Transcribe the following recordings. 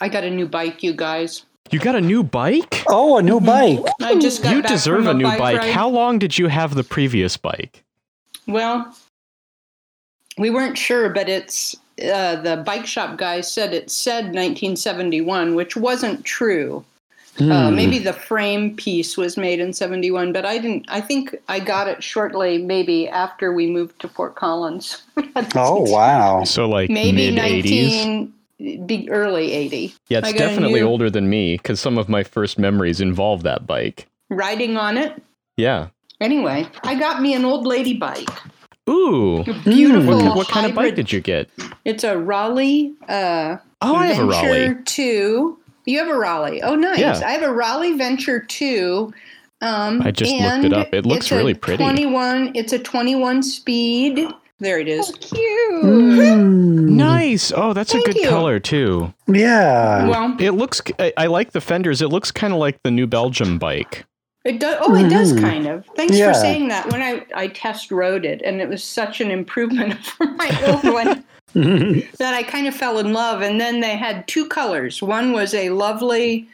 I got a new bike, you guys. You got a new bike? Oh, a new bike. I just got You back deserve from a new bike. ride. How long did you have the previous bike? Well, we weren't sure, but it's uh, the bike shop guy said it said 1971, which wasn't true. Uh, Hmm. maybe the frame piece was made in 71, but I didn't. I think I got it shortly, maybe after we moved to Fort Collins. Oh, wow. So like maybe mid 80s? 19, be early 80. Yeah, it's a definitely older than me because some of my first memories involve that bike. Riding on it. Yeah. Anyway, I got me an old lady bike. Ooh. A beautiful What, what kind of bike did you get? It's a Raleigh. Uh, Oh, I have a Raleigh. 2. You have a Raleigh. Oh, nice. Yeah. I have a Raleigh Venture 2. Um, I just looked it up. It looks really pretty. 21. It's a 21 speed. There it is. Cute. Hmm. Nice. Oh, that's Thank a good you. color too. Yeah. Well, It looks. I, I like the fenders. It looks kind of like the New Belgium bike. it does. Oh, it does Mhm. kind of. Thanks Yeah. for saying that. When I I test rode it, and it was such an improvement from my old one. that I kind of fell in love. And then they had two colors. One was a lovely,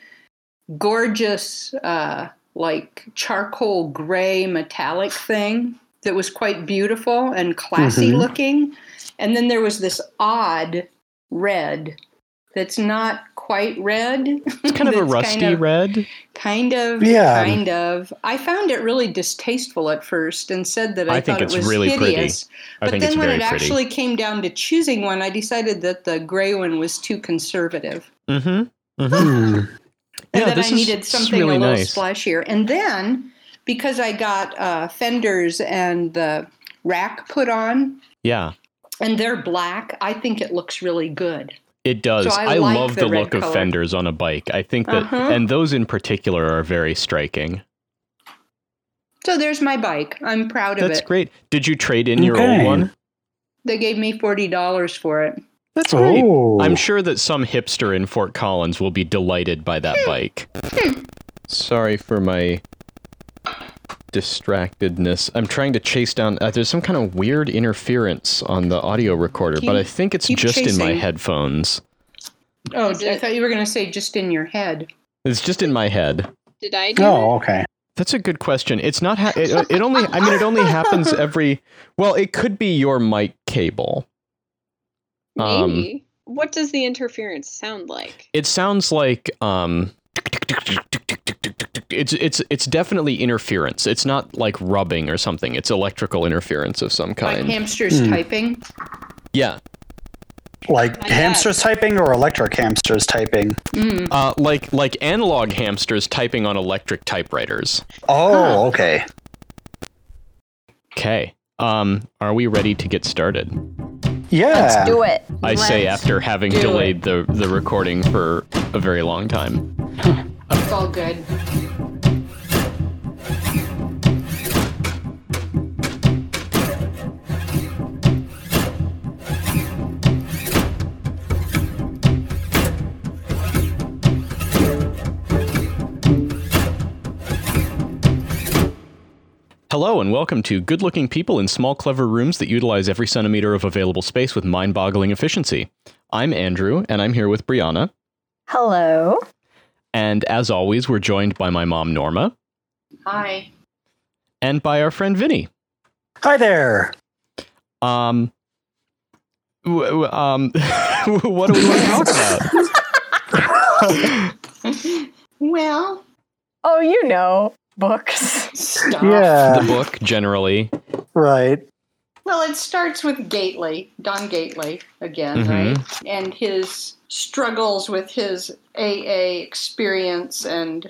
gorgeous, uh, like charcoal gray metallic thing that was quite beautiful and classy Mhm. looking. And then there was this odd red that's not quite red. It's kind of a rusty red. Kind of, Yeah. kind of. I found it really distasteful at first and said that I, I think thought it's it was really pretty. hideous. I But then when it pretty. actually came down to choosing one, I decided that the gray one was too conservative. Mm-hmm. mm-hmm. Hmm. And Yeah, that this I is- needed something really a little nice. splashier. And then because I got uh, fenders and the rack put on, Yeah, and they're black, I think it looks really good. it does. So I I, like love the the, red look of fenders on a bike. I think that, Uh-huh. and those in particular are very striking. So there's my bike. I'm proud of it. That's great. Did you trade in your old one? They gave me forty dollars for it. That's great. Oh. I'm sure that some hipster in Fort Collins will be delighted by that bike. Sorry for my distractedness. I'm trying to chase down. Uh, there's some kind of weird interference on the audio recorder, but I think it's keep just in my headphones. Oh, I thought you were going to say just in your head. It's just in my head. Did I do Oh, okay. That's a good question. It's not. Ha- it, it only. I mean, it only happens every. Well, it could be your mic cable. it? Um, Maybe. what does the interference sound like? It sounds like um it's it's it's definitely interference. It's not like rubbing or something. It's electrical interference of some kind. Like hamsters Hmm. typing. yeah. Like My hamsters typing or electric hamsters typing? Mm. Uh like like analog hamsters typing on electric typewriters. Oh, Huh. okay. Okay. Um are we ready to get started? Yeah. Let's do it. I say Let's after having do delayed the the recording for a very long time. It's all good. Hello and welcome to Good Looking People in Small Clever Rooms that utilize every centimeter of available space with mind boggling efficiency. I'm Andrew, and I'm here with Brianna. Hello. And as always, we're joined by my mom, Norma, Hi. and by our friend Vinny. Hi there. Um, w- w- um, what do we want to talk about? Well, Oh, you know, books. stop. the book, generally. Right. Well, it starts with Gately, Don Gately again, Mhm. right? And his struggles with his AA experience and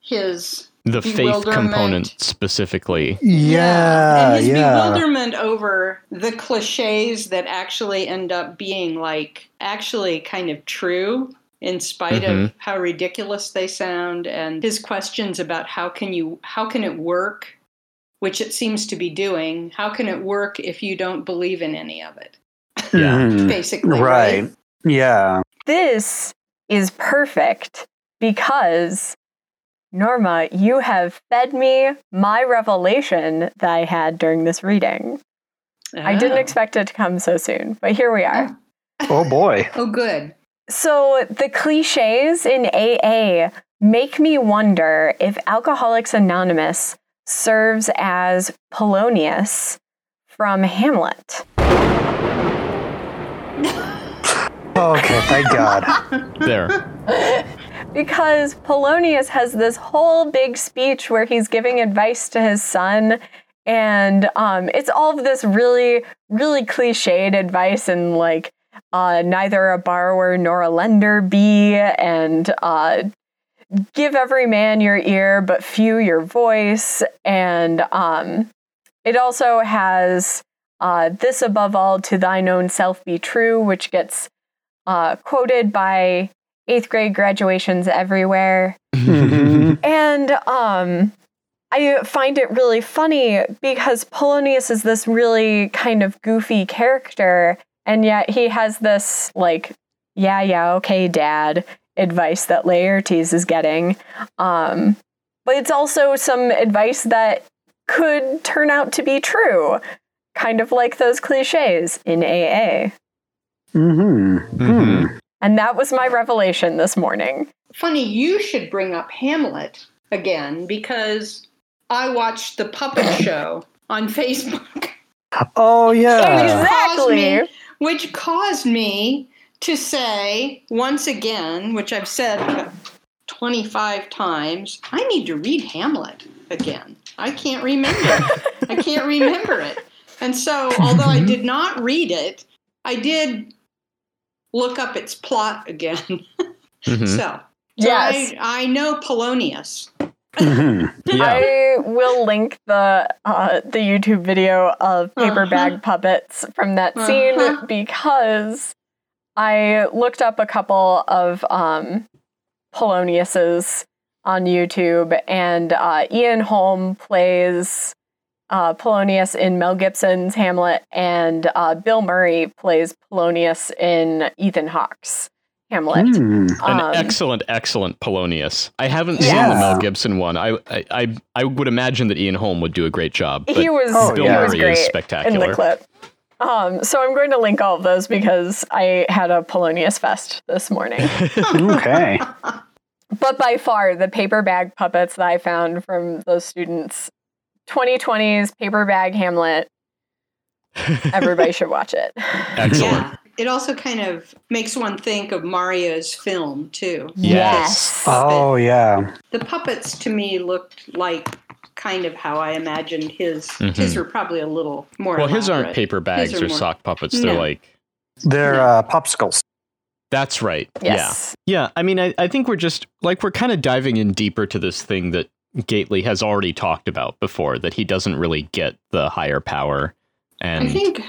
his The faith Bewilderment. component specifically. Yeah. and his yeah. bewilderment over the cliches that actually end up being like actually kind of true in spite of Mhm. how ridiculous they sound and his questions about how can you how can it work which it seems to be doing how can it work if you don't believe in any of it Yeah. Mhm. basically Right. Yeah. This is perfect because, Norma, you have fed me my revelation that I had during this reading. I didn't Oh. expect it to come so soon, but here we are. Oh boy. oh good So the cliches in AA make me wonder if Alcoholics Anonymous serves as Polonius from Hamlet. Okay, thank God. There. because Polonius has this whole big speech where he's giving advice to his son. And um, it's all of this really, really cliched advice and like uh, neither a borrower nor a lender be, and uh, give every man your ear but few your voice. And um, it also has uh, this above all to thine own self be true, which gets uh, quoted by eighth grade graduations everywhere. And um, I find it really funny because Polonius is this really kind of goofy character, and yet he has this, like, yeah, yeah, okay, dad advice that Laertes is getting. Um, but it's also some advice that could turn out to be true, kind of like those cliches in AA. Mhm. Mhm. Hmm. And that was my revelation this morning. Funny, you should bring up Hamlet again because I watched the puppet show on Facebook, Oh yeah. Exactly. Me- which caused me to say once again, which I've said 25 times, I need to read Hamlet again. I can't remember. I can't remember it. And so, although I did not read it, I did look up its plot again. Mhm. So, so Yes. I, I know Polonius. Mhm. Yeah. I will link the uh, the YouTube video of paper Uh-huh. bag puppets from that scene Uh-huh. because I looked up a couple of um, Poloniuses on YouTube, and uh, Ian Holm plays uh, Polonius in Mel Gibson's Hamlet, and uh, Bill Murray plays Polonius in Ethan Hawke's Hamlet. An Um, excellent, excellent Polonius. I haven't seen the Yeah. Mel Gibson one. I, I, I, I would imagine that Ian Holm would do a great job. But he was Oh, Bill he yeah. was Murray great is in the spectacular. clip. Um, so I'm going to link all of those because I had a Polonius fest this morning. Okay. but by far, the paper bag puppets that I found from those students, 2020's paper bag Hamlet. Everybody should watch it. Excellent. Yeah. It also kind of makes one think of Mario's film, too. Yes. Oh yeah. The puppets to me looked like kind of how I imagined his. Mhm. His were probably a little more. Well, his aren't paper bags are or more- sock puppets. They're No. like, They're uh, popsicles. that's right. Yes. Yeah. Yeah. I mean, I, I think we're just like, we're kind of diving in deeper to this thing that Gately has already talked about before, that he doesn't really get the higher power. And I think,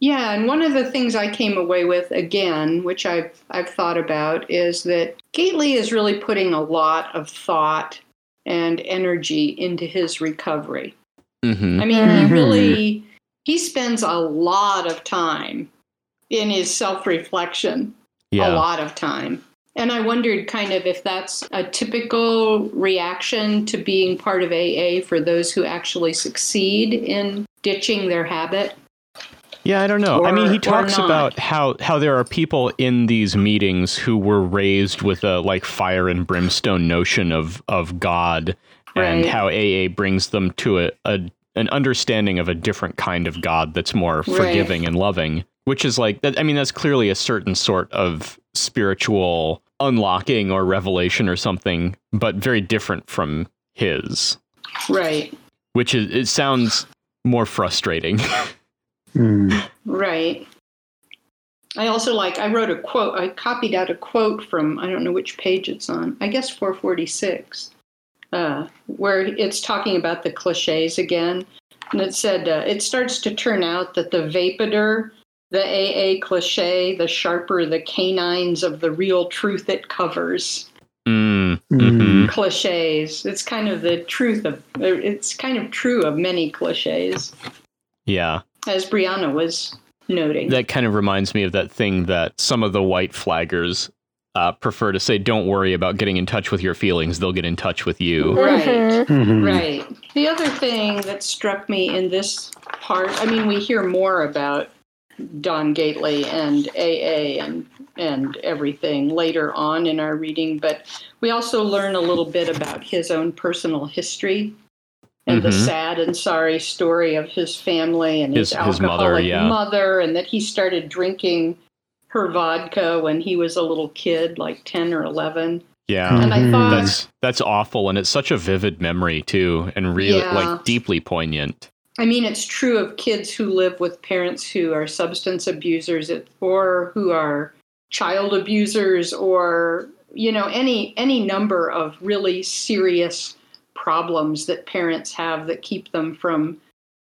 yeah, and one of the things I came away with again, which I've I've thought about, is that Gately is really putting a lot of thought and energy into his recovery. Mhm. I mean, Mhm. he really he spends a lot of time in his self-reflection, a lot of time. And I wondered kind of if that's a typical reaction to being part of AA for those who actually succeed in ditching their habit. Yeah, I don't know. I mean, he talks about how how there are people in these meetings who were raised with a like fire and brimstone notion of of God, and how AA brings them to a, a an understanding of a different kind of God that's more forgiving and loving. Which is like that. I mean, that's clearly a certain sort of spiritual unlocking or revelation or something, but very different from his. Right. Which is it sounds more frustrating. Hmm. Right. I also like, I wrote a quote, I copied out a quote from, I don't know which page it's on, I guess 446, uh, where it's talking about the cliches again. And it said, uh, it starts to turn out that the vapidor, the AA cliche, the sharper the canines of the real truth it covers. Mm, Mm. mhm. Cliches. It's kind of the truth of, it's kind of true of many cliches, Yeah. As Brianna was noting. That kind of reminds me of that thing that some of the white flaggers uh, prefer to say, don't worry about getting in touch with your feelings, they'll get in touch with you. Right. Mhm. Mhm. Right. The other thing that struck me in this part, I mean, we hear more about Don Gately and AA and and everything later on in our reading, but we also learn a little bit about his own personal history and the Mhm. sad and sorry story of his family and his, His- his alcoholic mother, yeah. mother, and that he started drinking her vodka when he was a little kid, like ten or eleven. Yeah. And I Mhm. thought That's that's awful and it's such a vivid memory too and really Yeah. like deeply poignant. I mean, it's true of kids who live with parents who are substance abusers or who are child abusers or you know any any number of really serious problems that parents have that keep them from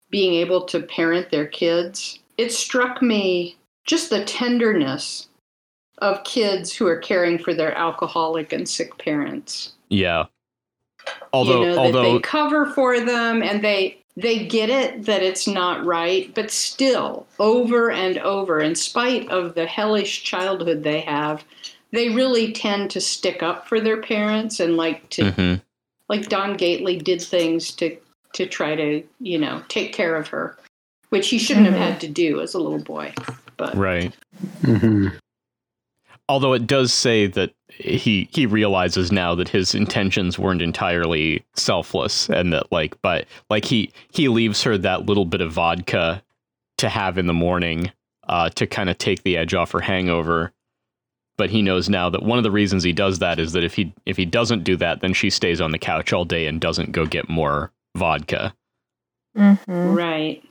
being able to parent their kids. It struck me just the tenderness of kids who are caring for their alcoholic and sick parents Yeah. Although you know, although they cover for them and they they get it that it's not right, but still, over and over, in spite of the hellish childhood they have, they really tend to stick up for their parents and like to Mhm. Like Don Gately did things to to try to, you know, take care of her, which he shouldn't Mhm. have had to do as a little boy. But right. Mhm. Although it does say that he he realizes now that his intentions weren't entirely selfless and that like but like he he leaves her that little bit of vodka to have in the morning uh to kind of take the edge off her hangover but he knows now that one of the reasons he does that is that if he if he doesn't do that then she stays on the couch all day and doesn't go get more vodka Mhm. Right.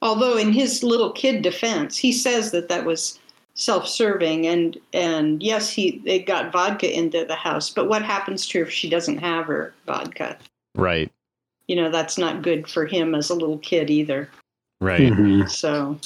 Although in his little kid defense, he says that that was self-serving and and yes, he they got vodka into the house, but what happens to her if she doesn't have her vodka? right You know, that's not good for him as a little kid either. right Mhm. So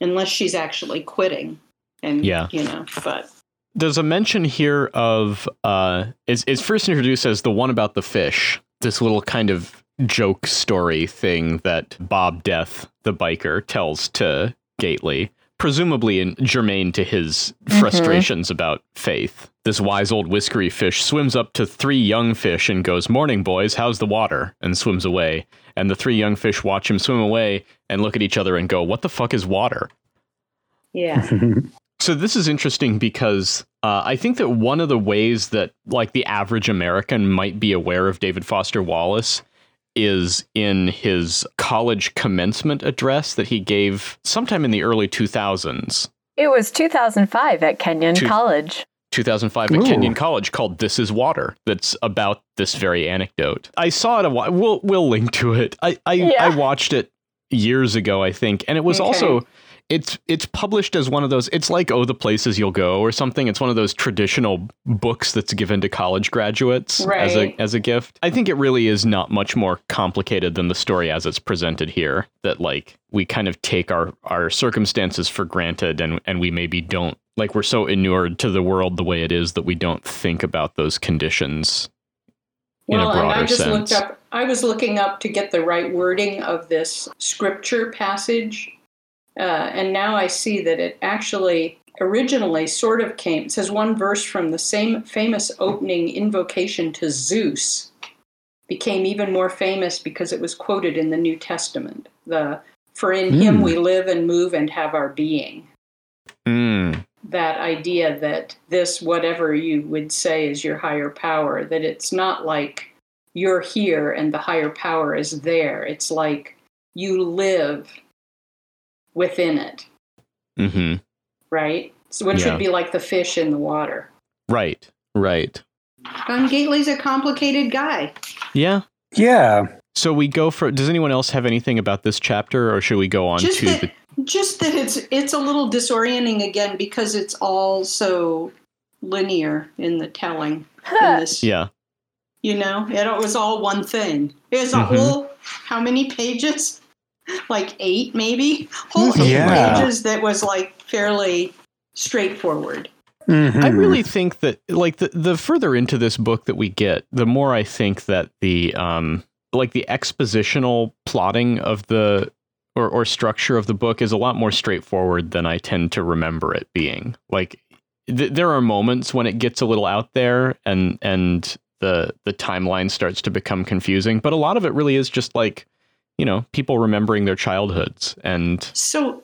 unless she's actually quitting and Yeah. you know, but there's a mention here of uh is is first introduced as the one about the fish this little kind of joke story thing that bob death the biker tells to gately presumably in germane to his Mhm. frustrations about faith this wise old whiskery fish swims up to three young fish and goes morning boys how's the water and swims away and the three young fish watch him swim away and look at each other and go what the fuck is water yeah. so this is interesting because uh, I think that one of the ways that like the average American might be aware of David Foster Wallace is in his college commencement address that he gave sometime in the early 2000s. It was 2005 at Kenyon Two- College. 2005 at Ooh. Kenyon College called "This Is Water." That's about this very anecdote. I saw it a while. We'll we'll link to it. I I, Yeah. I watched it years ago, I think, and it was Okay. also it's it's published as one of those. It's like Oh, the Places You'll Go or something. It's one of those traditional books that's given to college graduates as a as a gift. I think it really is not much more complicated than the story as it's presented here. That like we kind of take our our circumstances for granted, and and we maybe don't like we're so inured to the world the way it is that we don't think about those conditions in Well, a and broader I just sense. looked up I was looking up to get the right wording of this scripture passage. Uh, and now I see that it actually originally sort of came. It says one verse from the same famous opening invocation to Zeus became even more famous because it was quoted in the New Testament. The for in him Hmm. we live and move and have our being. Mm, That idea that this, whatever you would say is your higher power, that it's not like you're here and the higher power is there. It's like you live within it, hmm right? So which Yeah. would be like the fish in the water. Right. Right. Don Gately's a complicated guy. Yeah. Yeah. So we go for. Does anyone else have anything about this chapter, or should we go on Just to that, the? just that it's it's a little disorienting again because it's all so linear in the telling. In this, Yeah. you know, it was all one thing. It was Mhm. a whole how many pages? Like eight, maybe whole eight Yeah. pages that was like fairly straightforward. Mhm. I really think that like the the further into this book that we get, the more I think that the um like the expositional plotting of the or, or structure of the book is a lot more straightforward than I tend to remember it being. Like th- there are moments when it gets a little out there and and the the timeline starts to become confusing, but a lot of it really is just like you know people remembering their childhoods and So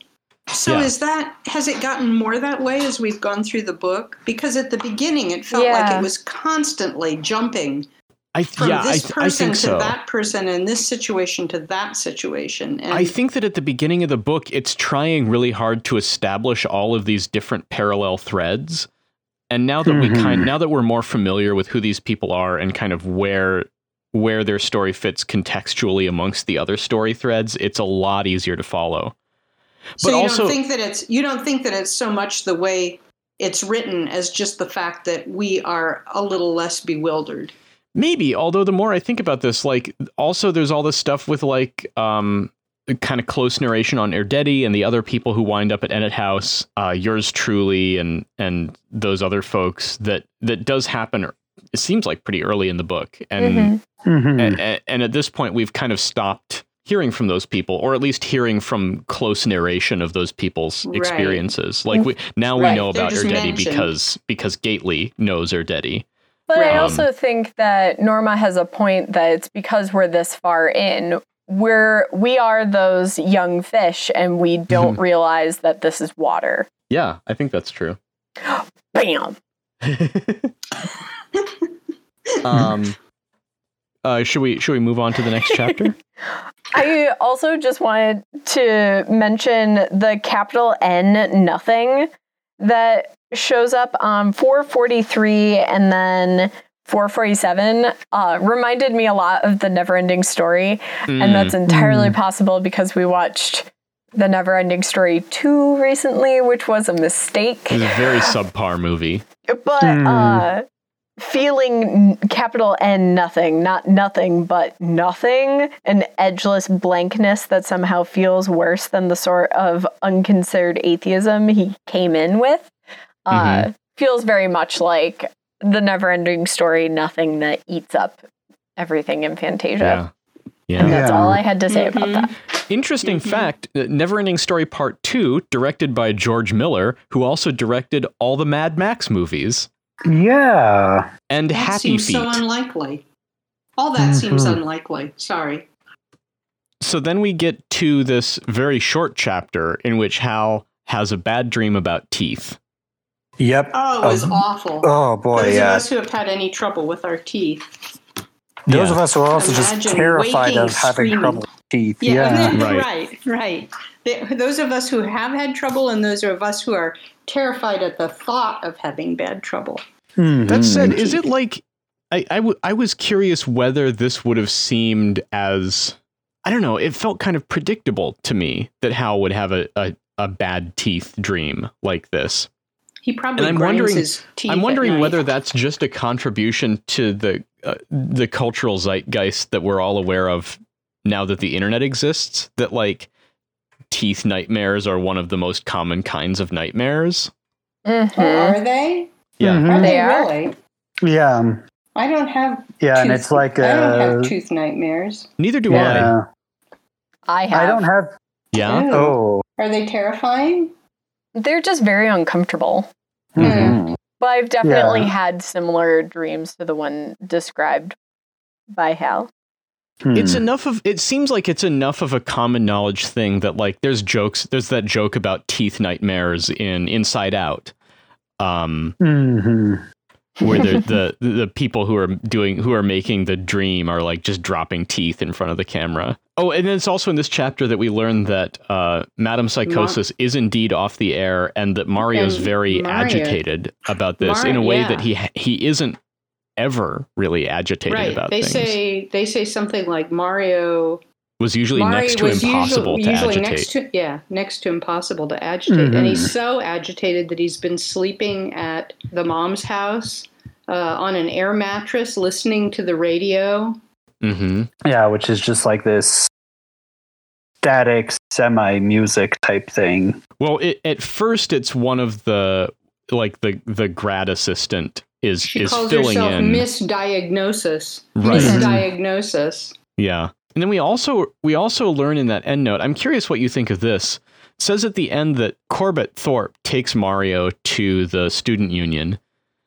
So Yeah. is that has it gotten more that way as we've gone through the book? Because at the beginning it felt like it was constantly jumping I from yeah, this I person think to so. that person and this situation to that situation. And I think that at the beginning of the book, it's trying really hard to establish all of these different parallel threads. And now that we kind mm-hmm. now that we're more familiar with who these people are and kind of where where their story fits contextually amongst the other story threads, it's a lot easier to follow. so you also- don't think that it's you don't think that it's so much the way it's written as just the fact that we are a little less bewildered. Maybe, although the more I think about this, like also there's all this stuff with like um kind of close narration on Erdedy and the other people who wind up at Ennet House, uh, yours truly and and those other folks that that does happen it seems like pretty early in the book. And Mhm. Mhm. and, and at this point we've kind of stopped hearing from those people or at least hearing from close narration of those people's Right. experiences like we now we Right, know about just Erdedy mentioned. because because Gately knows Erdedy But I also think that Norma has a point that it's because we're this far in. We're we are those young fish and we don't realize that this is water. yeah i think that's true Bam. um uh should we should we move on to the next chapter I also just wanted to mention the capital N nothing that shows up on 443 and then 447 uh, reminded me a lot of the never ending story. And that's entirely possible because we watched the never ending story 2 recently, which was a mistake. It was a very subpar movie But Hmm. uh, feeling capital N nothing, not nothing, but nothing, an edgeless blankness that somehow feels worse than the sort of unconsidered atheism he came in with, uh, Mm-hmm. feels very much like the never ending story, nothing that eats up everything in Fantasia. yeah yeah And that's Yeah. all I had to say about Mhm. that. Interesting Mhm. fact uh, Neverending Story Part 2, directed by George Miller, who also directed all the Mad Max movies, yeah. and That Happy seems Feet. so unlikely. All that seems Mhm. unlikely. Sorry. so then we get to this very short chapter in which Hal has a bad dream about teeth. Yep. Oh, it was Um, awful. Oh boy, Those yeah. of us who have had any trouble with our teeth. Those Yeah. of us who are also just terrified waking of having screaming. trouble with teeth. Yeah, Yeah. Right. right, right. The- Those of us who have had trouble, and those of us who are terrified at the thought of having bad trouble. Mhm. That said, is it like I, I, w- I was curious whether this would have seemed as I don't know, it felt kind of predictable to me that Hal would have a, a, a bad teeth dream like this. He probably And I'm wondering- his teeth. I'm wondering whether that's just a contribution to the uh, the cultural zeitgeist that we're all aware of now that the internet exists. That like teeth nightmares are one of the most common kinds of nightmares. Mhm. Oh, are they? Yeah, Mhm. Are they, They are. really? Yeah. um, I don't have. Yeah, and it's like I don't have tooth nightmares. neither do I. yeah. I have. I don't have. Yeah, Ew. Oh. Are they terrifying? They're just very uncomfortable. Mhm. But I've definitely Yeah. had similar dreams to the one described by Hal. It's Hmm. enough of. It seems like it's enough of a common knowledge thing that like there's jokes. There's that joke about teeth nightmares in Inside Out. Um, Mhm. where the, the the people who are doing who are making the dream are like just dropping teeth in front of the camera. Oh, and then it's also in this chapter that we learn that uh, Madame Psychosis is indeed off the air, and that Mario's And very Mario- agitated about this Mar- in a way yeah. that he he isn't ever really agitated right. about They things. say they say something like Mario. was usually Mario next to impossible usually, to usually agitate. next to yeah next to impossible to agitate, and he's Mhm. so agitated that he's been sleeping at the mom's house uh, on an air mattress, listening to the radio. Mm-hmm. Yeah, which is just like this static semi music type thing. Well, it, at first it's one of the like the the grad assistant is She is calls filling herself in. misdiagnosis. Right. Misdiagnosis. Mm-hmm. Yeah. And then we also we also learn in that end note. I'm curious what you think of this. It says at the end that Corbett Thorpe takes Mario to the student union.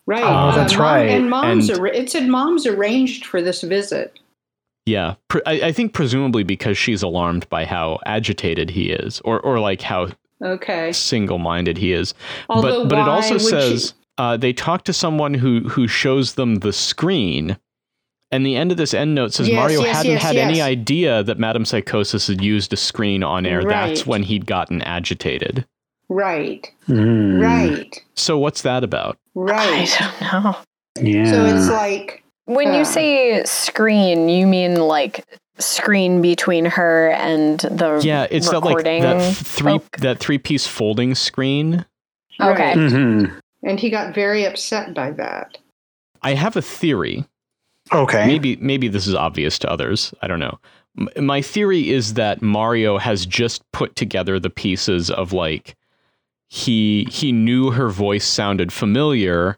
Right. Oh, uh, that's Mom- right. And mom's And- arra- it said mom's arranged for this visit. Yeah, pre- I, I think presumably because she's alarmed by how agitated he is, or or like how Okay. single-minded he is. Although but but it why also would she- says uh, they talk to someone who who shows them the screen. And the end of this end note says Yes, Mario yes, hadn't yes, had any idea that Madame Psychosis had used a screen on air. That's when he'd gotten agitated. Right. Hmm. Right. So what's that about? I Right. don't know. Yeah. So it's like When Uh. you say screen, you mean like screen between her and the Yeah, it's that like that three folk? that three piece folding screen. Okay. right. And he got very upset by that. I have a theory. Okay. Maybe maybe this is obvious to others. I don't know. M- my theory is that Mario has just put together the pieces of like he he knew her voice sounded familiar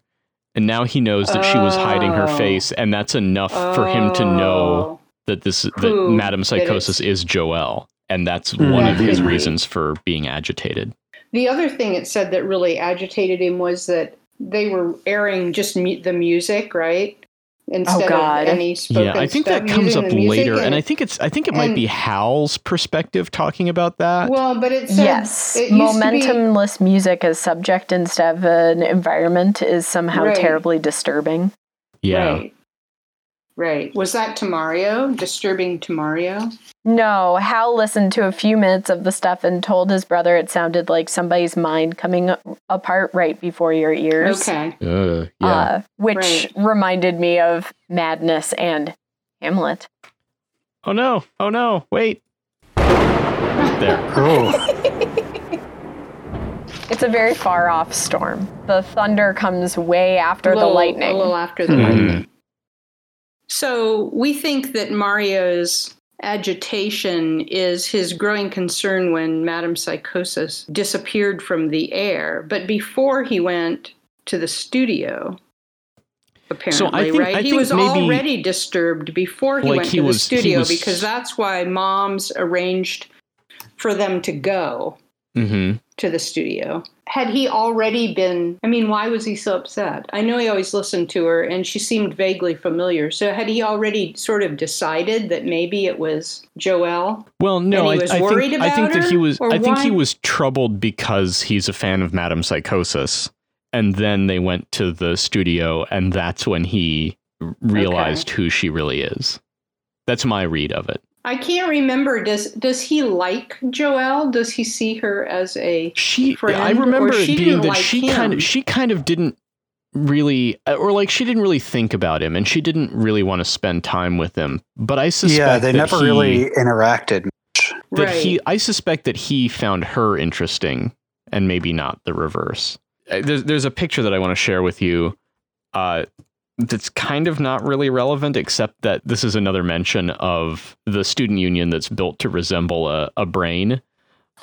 and now he knows that she was hiding her Oh. face and that's enough for him to know oh. that this that Who Madame. Psychosis is Joelle and that's hmm. one of his reasons for being agitated. The other thing it said that really agitated him was that they were airing just mu- the music, right? Instead God. of any spoken yeah, I think stuff, that comes up later and I think it's I think it might and- be Hal's perspective talking about that. well, but it said Yes, it used to be- momentumless music as subject instead of an environment is somehow Right. terribly disturbing. yeah. Right. Right. Was that to Mario? Disturbing to Mario? No, Hal listened to a few minutes of the stuff and told his brother it sounded like somebody's mind coming apart right before your ears. Okay. Uh, yeah. Uh, which Right. reminded me of Madness and Hamlet. oh no. Oh no. Wait. There. Oh. It's a very far off storm. The thunder comes way after little, the lightning. A little after the Mhm. lightning. So we think that Mario's agitation is his growing concern when Madame Psychosis disappeared from the air. But before he went to the studio, apparently, think- right? I he was already disturbed before he Like, went he to was- the studio was- because that's why moms arranged for them to go hmm to the studio. Had he already been, I mean, why was he so upset? I know he always listened to her and she seemed vaguely familiar. So had he already sort of decided that maybe it was Joelle? Well, no, he I, was I worried think I think about that he was Or I think he was troubled because he's a fan of Madame Psychosis, and then they went to the studio, and that's when he realized who she really is. That's my read of it. I can't remember. Does does he like Joelle? Does he see her as a She, Friend, I remember it she being that like she kind of she kind of didn't really, or like she didn't really think about him, and she didn't really want to spend time with him. But I suspect yeah, they that never he- really interacted. that right? he I suspect that he found her interesting and maybe not the reverse. Uh, There's there's a picture that I want to share with you uh that's kind of not really relevant except that this is another mention of the student union that's built to resemble a, a brain.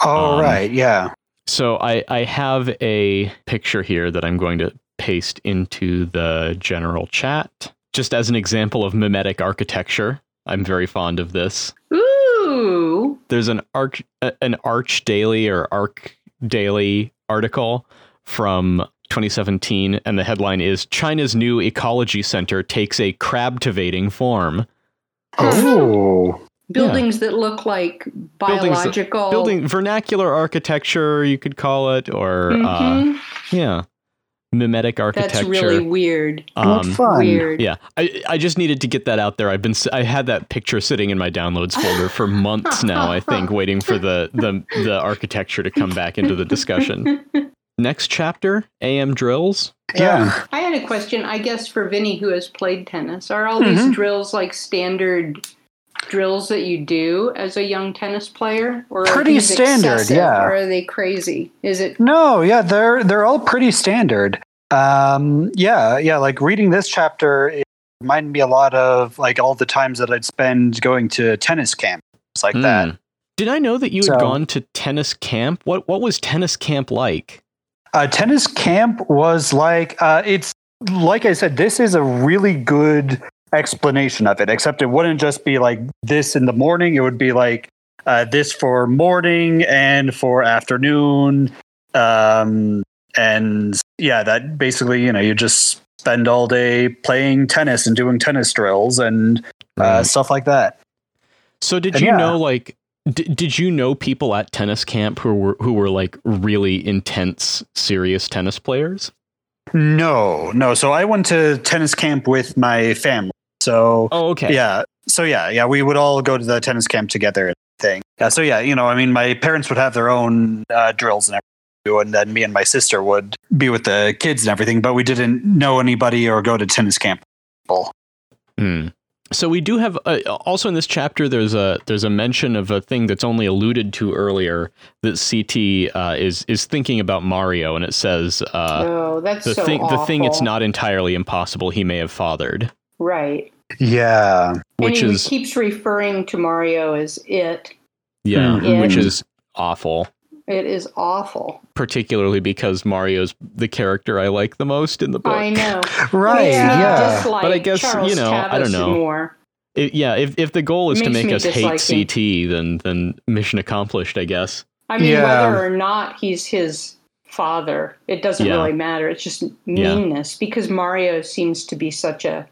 Oh, Um, right. Yeah. So I I have a picture here that I'm going to paste into the general chat just as an example of mimetic architecture. I'm very fond of this Ooh, there's an arch uh, an arch daily or arc daily article from 2017 and the headline is china's new ecology center takes a crabtivating form Oh. buildings that look like Buildings that- biological building vernacular architecture you could call it or uh, Mhm. yeah mimetic architecture That's really weird. Um, fun. Weird. yeah I, I just needed to get that out there i've been s- i had that picture sitting in my downloads folder for months now i think waiting for the the the architecture to come back into the discussion next chapter am drills Yeah. I had a question, I guess, for Vinny, who has played tennis. Are all Mhm. these drills like standard drills that you do as a young tennis player, or Pretty standard, yeah. Or are they crazy? Is it? No, yeah, they're they're all pretty standard. Um, yeah, yeah. Like reading this chapter, it reminded me a lot of like all the times that I'd spend going to tennis camps like that. Hmm. did i know that you had gone to tennis camp what what was tennis camp like Uh, tennis camp was like uh, it's like I said. This is a really good explanation of it. Except it wouldn't just be like this in the morning. It would be like uh, this for morning and for afternoon. Um, and yeah, that basically you know you just spend all day playing tennis and doing tennis drills and uh, Right. stuff like that. so did and you yeah. know like D- did you know people at tennis camp who were who were like really intense, serious tennis players? No, no. So I went to tennis camp with my family. So Oh, okay. yeah, so yeah, yeah, we would all go to the tennis camp together and thing. Yeah, so yeah, you know, I mean, my parents would have their own uh, drills and everything, and then me and my sister would be with the kids and everything. But we didn't know anybody or go to tennis camp. People. So we do have uh, also in this chapter. There's a there's a mention of a thing that's only alluded to earlier that CT uh, is is thinking about Mario, and it says uh, oh, that's the so thing the thing it's not entirely impossible he may have fathered, right. Yeah, which and he is keeps referring to Mario as it. yeah, Mhm. which is awful. It is awful. Particularly because Mario's the character I like the most in the book. I know. right. Makes me Yeah, dislike But I guess, Charles you know, I don't know. More. It- yeah, if if the goal is to make me us hate dislike CT, then then mission accomplished, I guess. I mean, Yeah. whether or not he's his father, it doesn't Yeah. really matter. It's just Yeah. meanness because Mario seems to be such a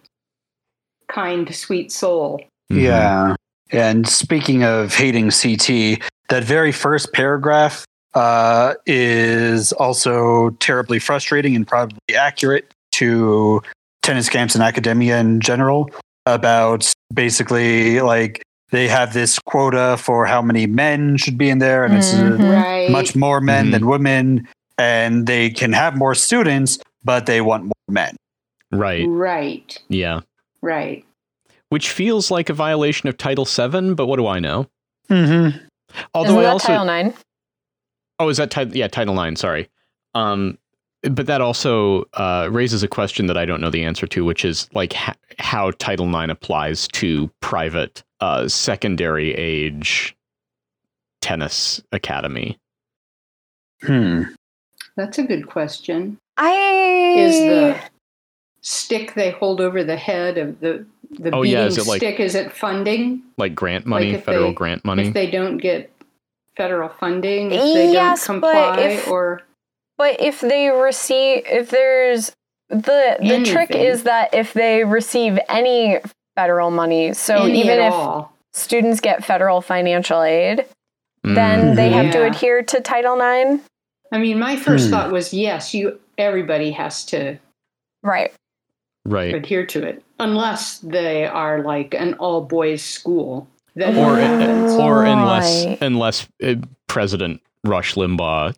kind, sweet soul. Yeah. And speaking of hating CT, that very first paragraph uh, is also terribly frustrating and probably accurate to tennis camps and academia in general about basically like they have this quota for how many men should be in there and it's uh, Mhm. Right. much more men Mhm. than women and they can have more students but they want more men Right. Right. Yeah. Right. Which feels like a violation of Title VII, but what do I know? mm-hmm. Although Isn't I that also Title Nine? oh, is that title? Yeah, Title Nine. Sorry. Um, but that also uh, raises a question that I don't know the answer to, which is like ha- how Title IX applies to private uh, secondary age tennis academy. hmm. That's a good question. I Is the stick they hold over the head of the the Oh, beating yeah, is it like- stick is it funding? Like grant money, if federal they- grant money. If they don't get federal funding, if they Yes, don't but comply, if- or But if they receive, if there's the the trick is that if they receive any federal money, so any even if all. students get federal financial aid, then they have to adhere to Title IX. I mean, my first Hmm. thought was yes, you everybody has to Right. right. adhere to it, unless they are like an all boys school. Then or happens? or unless unless uh, President Rush Limbaugh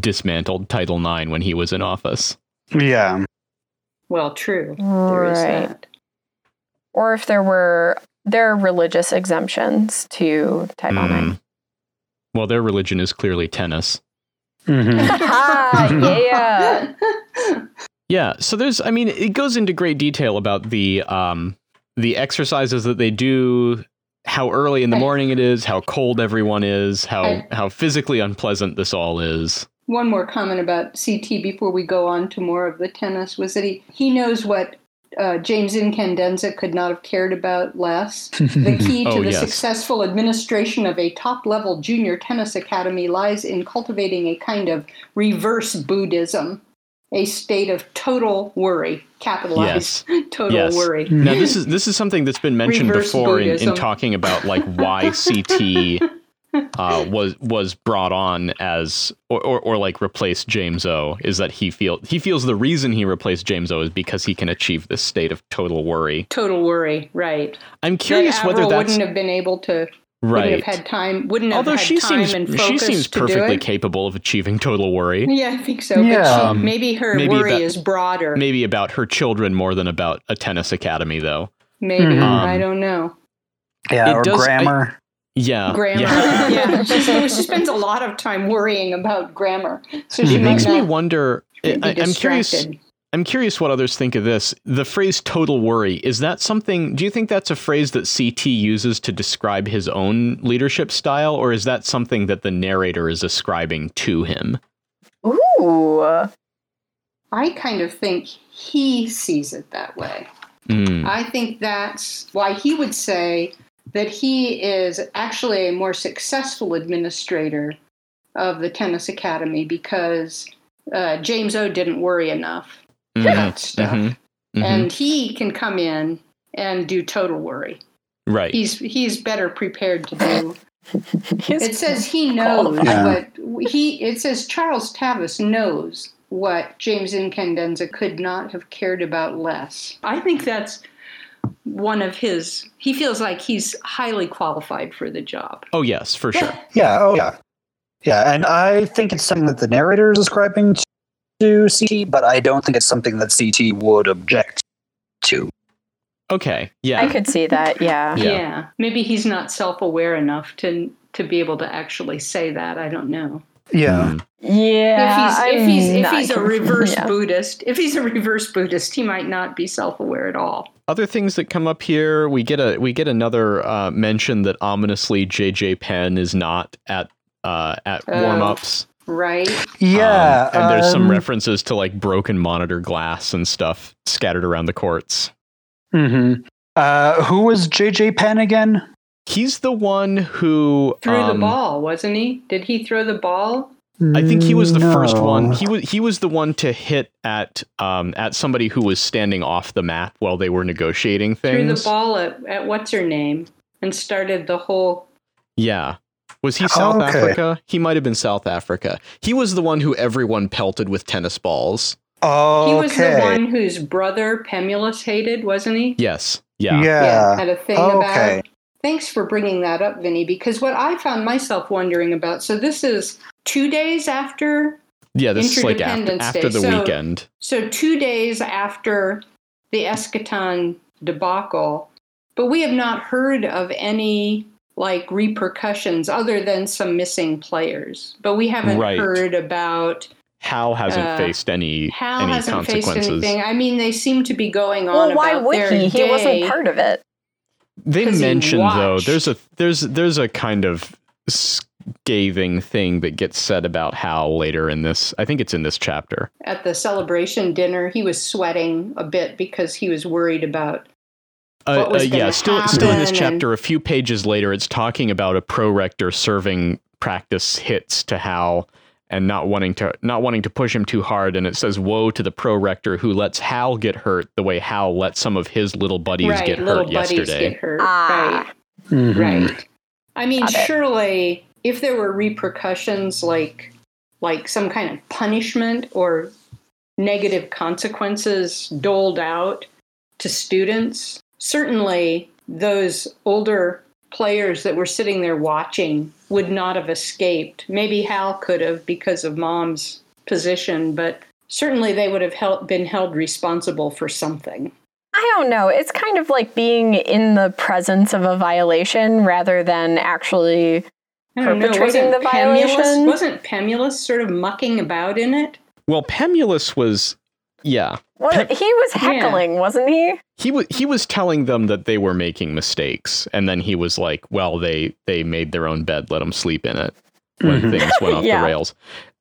dismantled Title IX when he was in office. yeah well, true, there is Right. that. Or if there were there are religious exemptions to Title IX. Mm. Well, their religion is clearly tennis. hmm yeah. Yeah, so there's I mean it goes into great detail about the um the exercises that they do, how early in the morning it is, how cold everyone is, how I- how physically unpleasant this all is. One more comment about CT before we go on to more of the tennis was that he, he knows what uh, James Incandenza could not have cared about less. The key to Oh, the yes. successful administration of a top level junior tennis academy lies in cultivating a kind of reverse Buddhism, a state of total worry, capitalized total Yes. worry. Now this is this is something that's been mentioned Reverse before in, in talking about like why CT uh, was was brought on as or, or, or like replaced James O is that he feel he feels the reason he replaced James O is because he can achieve this state of total worry. Total worry, right. I'm curious that whether that's wouldn't have been able to, right. wouldn't have had time, wouldn't have Although had she time seems and she seems perfectly capable of achieving total worry. Yeah, I think so. Yeah. But she, Um, maybe her maybe worry about- is broader. Maybe about her children more than about a tennis academy, though. Maybe. Mhm. I Um, don't know. yeah It or does- I- grammar Yeah, Grammar. yeah. Yeah. she, she spends a lot of time worrying about grammar. So she It might makes me wonder. I, I'm curious. I'm curious what others think of this. The phrase total worry, is that something, do you think that's a phrase that CT uses to describe his own leadership style, or is that something that the narrator is ascribing to him? Ooh. I kind of think he sees it that way. Mm, I think that's why he would say that he is actually a more successful administrator of the tennis academy because uh, James O didn't worry enough mhm, about stuff. mhm, mhm. And he can come in and do total worry. Right. he's he's better prepared to do. It says he knows, Yeah. but he it says Charles Tavis knows what James Incandenza could not have cared about less. I think that's one of his. He feels like he's highly qualified for the job. Oh yes, for sure. Yeah, oh yeah. Yeah, and I think it's something that the narrator is ascribing to CT, but I don't think it's something that CT would object to. Okay. Yeah. I could see that. Yeah. Yeah. maybe he's not self-aware enough to to be able to actually say that. I don't know. Yeah. Mm. Yeah. if he's if he's if he's a reverse yeah. Buddhist, if he's a reverse Buddhist, he might not be self-aware at all. Other things that come up here, we get a we get another uh, mention that ominously JJ Penn is not at uh, at Oh. warm ups. Right? Yeah. and there's some um, references to like broken monitor glass and stuff scattered around the courts. mhm. Uh, who was JJ Penn again? He's the one who Threw the um, ball, wasn't he? Did he throw the ball? I think he was the first one. He was he was the one to hit at um at somebody who was standing off the map while they were negotiating things. Threw the ball at, at what's her name and started the whole. Yeah. Was he South Okay. Africa? He might have been South Africa. He was the one who everyone pelted with tennis balls. Oh, He was the one whose brother Pemulis hated, wasn't he? Yes. Yeah. Yeah. had a thing Okay. about. Thanks for bringing that up, Vinny, because what I found myself wondering about. So this is two days after Yeah, this is like after, Interdependence after Day. the So- weekend. So two days after the Eschaton debacle, but we have not heard of any like repercussions other than some missing players. But we haven't Right. heard about Hal hasn't uh, faced any Hal any hasn't faced anything. I mean, they seem to be going on Well, why about would their he? He wasn't part of it. They 'Cause he mentioned though there's a there's there's a kind of scathing thing that gets said about Hal later in this. I think it's in this chapter. at the celebration dinner. He was sweating a bit because he was worried about Uh, uh, yeah, still still in this happen and- chapter. A few pages later, it's talking about a pro rector serving practice hits to Hal and not wanting to not wanting to push him too hard. And it says, "Woe to the pro rector who lets Hal get hurt the way Hal let some of his little buddies right get little hurt buddies yesterday." get hurt. Ah. Right, right. I mean, Got it. surely if there were repercussions like like some kind of punishment or negative consequences doled out to students, certainly those older players that were sitting there watching would not have escaped. Maybe Hal could have because of mom's position, but certainly they would have held, been held responsible for something. I don't know. It's kind of like being in the presence of a violation rather than actually. I know, Perpetrating wasn't the Pemulis, violation? wasn't Pemulis sort of mucking about in it? Well, Pemulis was, yeah, What, Pe- he was heckling, wasn't he? he was he was telling them that they were making mistakes, and then he was like, "Well, they they made their own bed, let them sleep in it." When Mhm. things went off Yeah. the rails,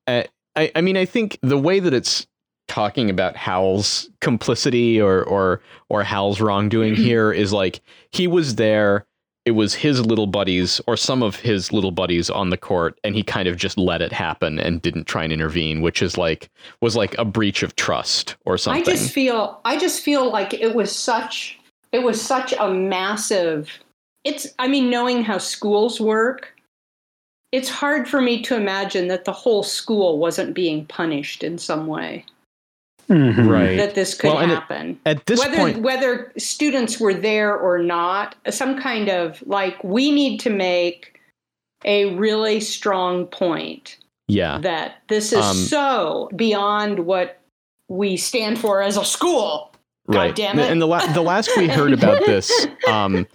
uh, I I mean, I think the way that it's talking about Hal's complicity or or or Hal's wrongdoing here is like he was there. It was his little buddies or some of his little buddies on the court, and he kind of just let it happen and didn't try and intervene, which is like was like a breach of trust or something. I just feel I just feel like it was such it was such a massive it's I mean knowing how schools work it's hard for me to imagine that the whole school wasn't being punished in some way Mhm. right. that this could Well, and it- happen At this whether point, whether students were there or not some kind of like we need to make a really strong point yeah. that this is Um, so beyond what we stand for as a school God right. damn it. And the la- the last we heard about this, um,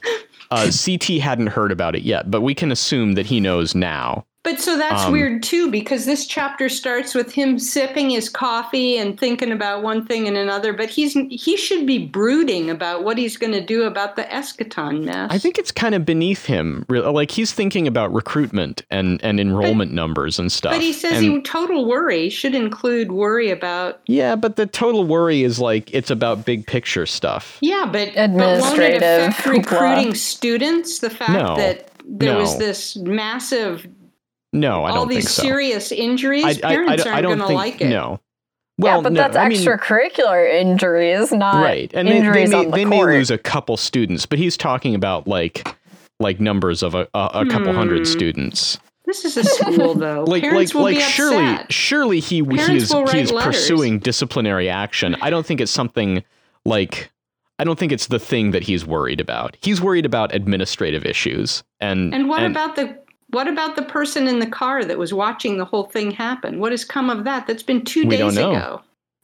uh, CT hadn't heard about it yet, but we can assume that he knows now. But so that's Um, weird too, because this chapter starts with him sipping his coffee and thinking about one thing and another. But he's he should be brooding about what he's going to do about the eschaton mess. I think it's kind of beneath him. Like he's thinking about recruitment and and enrollment numbers and stuff. But he says And- he, total worry should include worry about. yeah, but the total worry is like it's about big picture stuff. Yeah, but but won't it Administrative affect recruiting students? The fact No. that there was this massive, No, I all don't these think so. All these serious injuries, I, I, I, parents I aren't going to like it. no. Well, yeah, but no, that's I mean- extracurricular injuries, not right and they, they injuries may, on the they may lose a couple students but he's talking about like like numbers of a, a, a couple hundred Hmm. students This is a school, though. like Parents like will like be surely upset. surely he he Parents is will he is letters. pursuing disciplinary action i don't think it's something like i don't think it's the thing that he's worried about he's worried about administrative issues and And what about the what about the person in the car that was watching the whole thing happen? What has come of that? That's been two We days don't know. ago.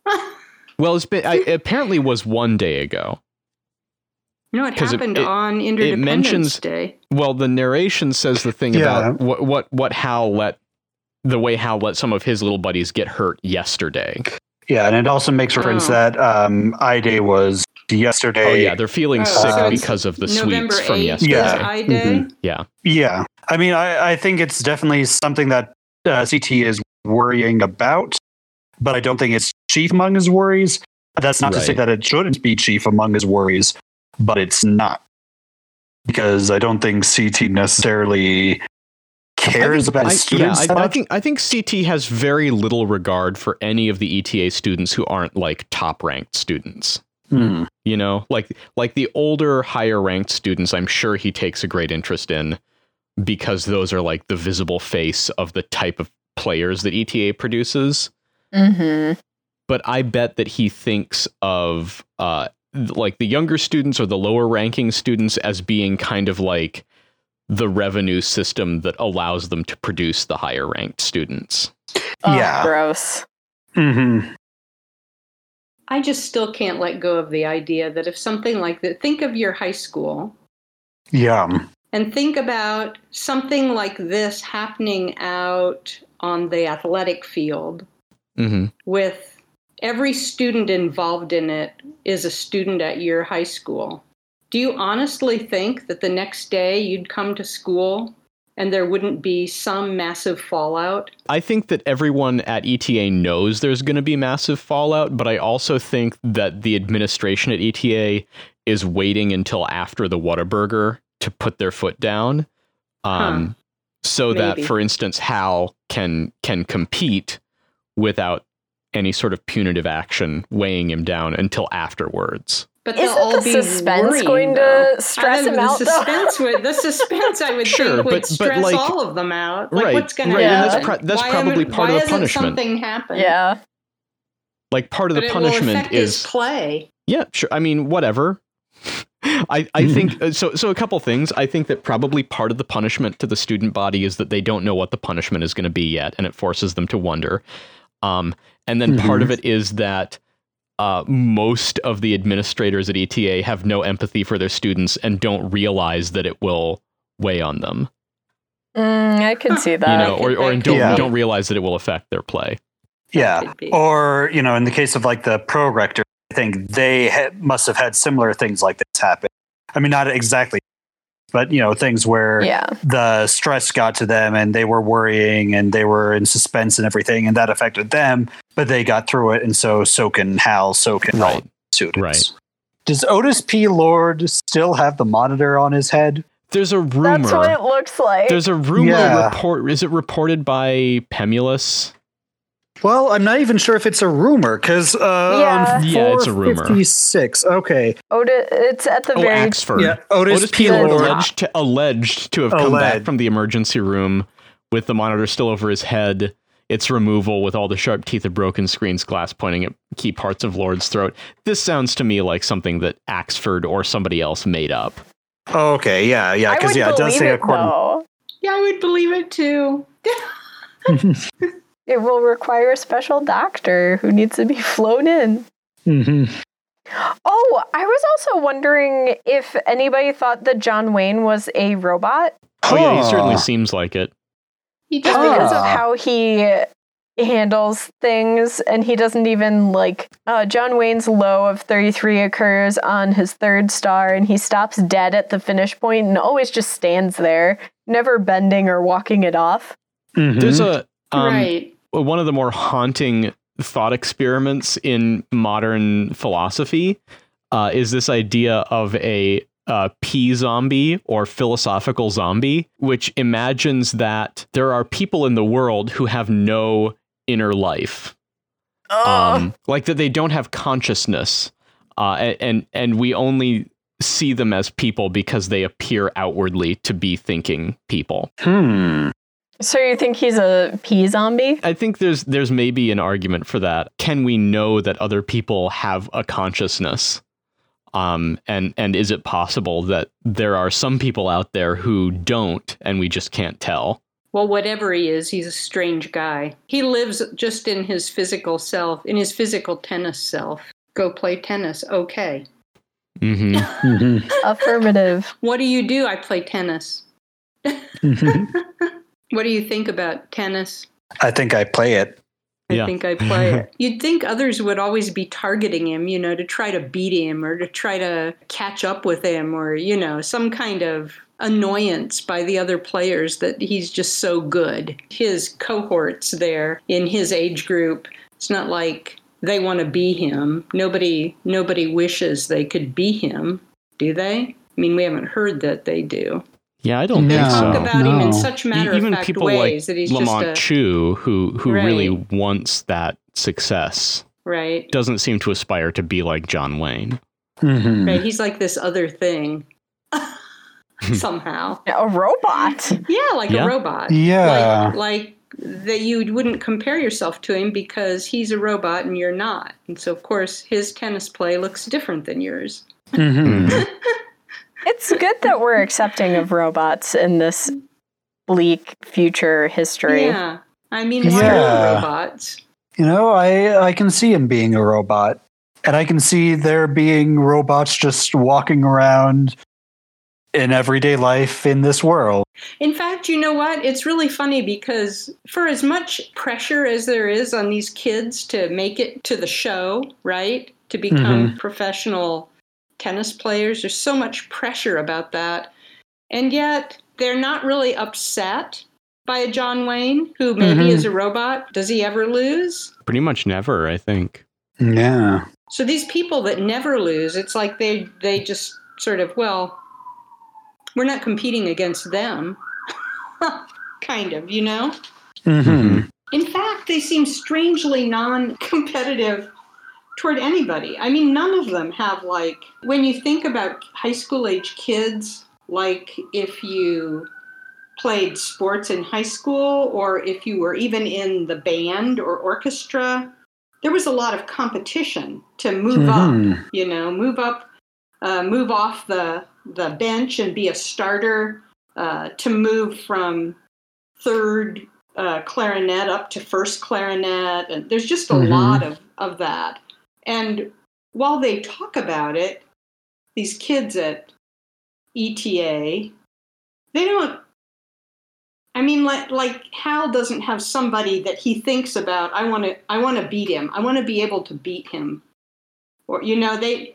well it's been I, it apparently was one day ago No, it 'Cause it- happened it- on Interdependence mentions- Day. well the narration says the thing Yeah. about what what what hal let the way hal let some of his little buddies get hurt yesterday Yeah, and it also makes reference Oh. that um, I Day was yesterday. oh yeah they're feeling Oh, sick so because of the November sweets from yesterday Yeah. I Day. yeah Yeah, I mean, I, I think it's definitely something that uh, CT is worrying about, but I don't think it's chief among his worries. That's not to say that it shouldn't be chief among his worries, but it's not because I don't think CT necessarily cares about I, students. yeah, I, I think I think CT has very little regard for any of the ETA students who aren't like top ranked students. Hmm. You know, like like the older, higher ranked students, I'm sure he takes a great interest in because those are like the visible face of the type of players that ETA produces. hmm But I bet that he thinks of uh like the younger students or the lower ranking students as being kind of like the revenue system that allows them to produce the higher ranked students. Oh, Yeah. gross. Mm-hmm. I just still can't let go of the idea that if something like that, think of your high school Yeah. And think about something like this happening out on the athletic field Mm-hmm. with every student involved in it is a student at your high school. Do you honestly think that the next day you'd come to school and there wouldn't be some massive fallout? I think that everyone at ETA knows there's going to be massive fallout, but I also think that the administration at ETA is waiting until after the Whataburger to put their foot down, um, so that, for instance, Hal can can compete without any sort of punitive action weighing him down until afterwards. But Isn't all the suspense worrying, going though. to stress I him think out, the suspense would, the suspense I would Sure, think would but- but, stress like- all of them out. Like Right, what's going to right, and happen? that's pro- that's why probably haven't- part of the punishment. Something happened. Yeah. Like part of but the it will punishment his is play. Yeah, sure. I mean, whatever. I, I think uh, so. So a couple things. I think that probably part of the punishment to the student body is that they don't know what the punishment is going to be yet, and it forces them to wonder. Um, and then part of it is that uh, most of the administrators at ETA have no empathy for their students and don't realize that it will weigh on them. Mm, I can see You that. know, or, or that don't could be. don't realize that it will affect their play. Yeah. Or, you know, in the case of like the pro rector, I think they ha- must have had similar things like this happen. I mean, not exactly, but, you know, things where yeah. the stress got to them and they were worrying and they were in suspense and everything, and that affected them, but they got through it. And so, so can Hal, so can all Right. students. Right. Does Otis P. Lord still have the monitor on his head? There's a rumor. That's what it looks like. There's a rumor Yeah. report. Is it reported by Pemulis? Well, I'm not even sure if it's a rumor because uh, Yeah. on Yeah, it's a rumor. 456. Okay. Otis, it's at the Oh, very Axford. Yeah. Otis, Otis P. P. Lord Lord. alleged to, alleged to have come back from the emergency room with the monitor still over his head. Its removal with all the sharp teeth of broken screens glass pointing at key parts of Lord's throat. This sounds to me like something that Axford or somebody else made up. Oh, okay. Yeah. Yeah. Because yeah, it does believe say it, according. though. Yeah, I would believe it too. It will require a special doctor who needs to be flown in. Mhm. Oh, I was also wondering if anybody thought that John Wayne was a robot. Oh yeah, he certainly seems like it. He Just does. because of Ah. how he handles things and he doesn't even like uh, John Wayne's low of 33 occurs on his third star and he stops dead at the finish point and always just stands there, never bending or walking it off. Mhm. There's a um, right. One of the more haunting thought experiments in modern philosophy uh, is this idea of a uh, P zombie or philosophical zombie, which imagines that there are people in the world who have no inner life. um, like that they don't have consciousness, uh, and and we only see them as people because they appear outwardly to be thinking people. Hmm. So you think he's a P zombie? I think there's there's maybe an argument for that. Can we know that other people have a consciousness? Um, and and is it possible that there are some people out there who don't, and we just can't tell? Well, whatever he is, he's a strange guy. He lives just in his physical self, in his physical tennis self. Go play tennis. Okay. hmm Mhm. Affirmative. What do you do? I play tennis. What do you think about tennis? I think I play it. I Yeah. think I play it. You'd think others would always be targeting him, you know, to try to beat him or to try to catch up with him or, you know, some kind of annoyance by the other players that he's just so good. His cohorts there in his age group, it's not like they want to be him. Nobody nobody wishes they could be him, do they? I mean, we haven't heard that they do. Yeah, I don't No. think They so. talk about him in such matter Even fact people ways like that he's Lamont just a Chu, who who really wants that success, right. doesn't seem to aspire to be like John Wayne. Mhm. Right, he's like this other thing somehow. A robot. Yeah, like Yeah. a robot. Yeah. Like, like that you wouldn't compare yourself to him because he's a robot and you're not. And so, of course, his tennis play looks different than yours. Mhm. It's good that we're accepting of robots in this bleak future history. Yeah. I mean, why are Yeah. robots? You know, I I can see him being a robot, and I can see there being robots just walking around in everyday life in this world. In fact, you know what? It's really funny because for as much pressure as there is on these kids to make it to the show, right? To become mm-hmm. professional tennis players, there's so much pressure about that. And yet, they're not really upset by a John Wayne who maybe Mhm. is a robot. Does he ever lose? Pretty much never, I think. Yeah. So these people that never lose, it's like they they just sort of, well, we're not competing against them. kind of, you know? hmm In fact, they seem strangely non competitive toward anybody. I mean, none of them have, like, when you think about high school age kids, like if you played sports in high school or if you were even in the band or orchestra, there was a lot of competition to move up Mhm. you know, move up, uh, move off the the bench and be a starter, uh, to move from third uh, clarinet up to first clarinet, and there's just a Mhm. lot of of that. And while they talk about it, these kids at ETA, they don't. I mean, like, like Hal doesn't have somebody that he thinks about. I want to, I want to beat him. I want to be able to beat him or you know they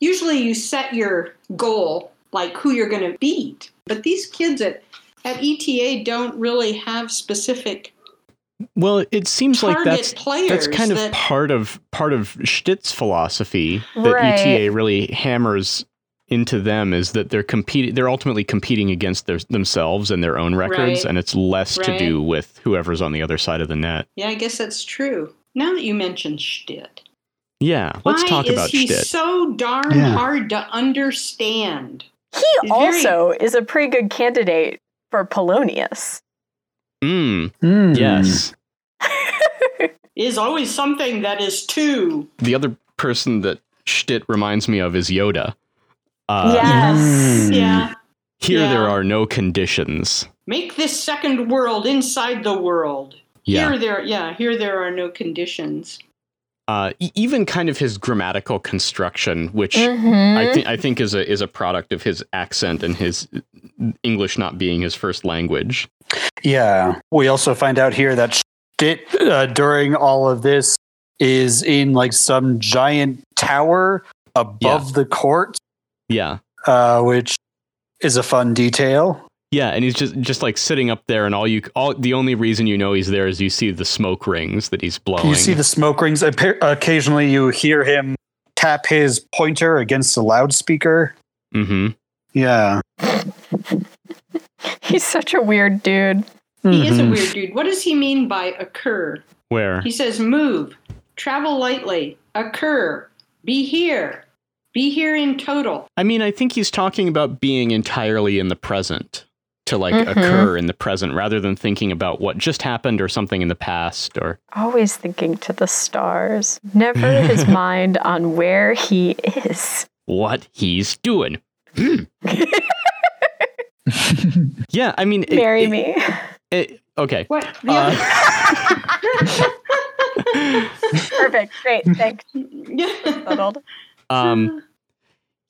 usually you set your goal like who you're going to beat but these kids at at eta don't really have specific Well, it seems like that's players that's kind of that, part of part of Schtitt's philosophy that Right. ETA really hammers into them is that they're competing they're ultimately competing against their, themselves and their own records Right. and it's less to do with whoever's on the other side of the net. yeah i guess that's true now that you mention Schtitt, Yeah, let's talk about Schtitt. why talk is about he so darn Yeah. hard to understand He He's very- also is a pretty good candidate for Polonius. Mm, Mm. yes. is always something that is two The other person that Schtitt reminds me of is Yoda. Uh, yes. Mm. yeah Here Yeah. there are no conditions. make this second world inside the world Yeah. here there yeah here there are no conditions Uh, e- even kind of his grammatical construction, which Mhm. I think I think is a is a product of his accent and his English not being his first language. Yeah. We also find out here that Schtitt, uh, during all of this, is in like some giant tower above the court, Yeah, uh, which is a fun detail. yeah, and he's just just like sitting up there, and all you all the only reason you know he's there is you see the smoke rings that he's blowing. You see the smoke rings. Occasionally, you hear him tap his pointer against a loudspeaker. hmm Yeah. He's such a weird dude. He is a Mhm. weird dude. What does he mean by occur? Where? He says move. travel lightly, occur, be here, be here in total. I mean, I think he's talking about being entirely in the present to like Mhm. occur in the present rather than thinking about what just happened or something in the past or Always thinking to the stars. Never his mind on where he is. what he's doing. Yeah, I mean, it- Marry it- me. it- okay. What? The Uh, Perfect. Great. Thanks. other- Settled. um,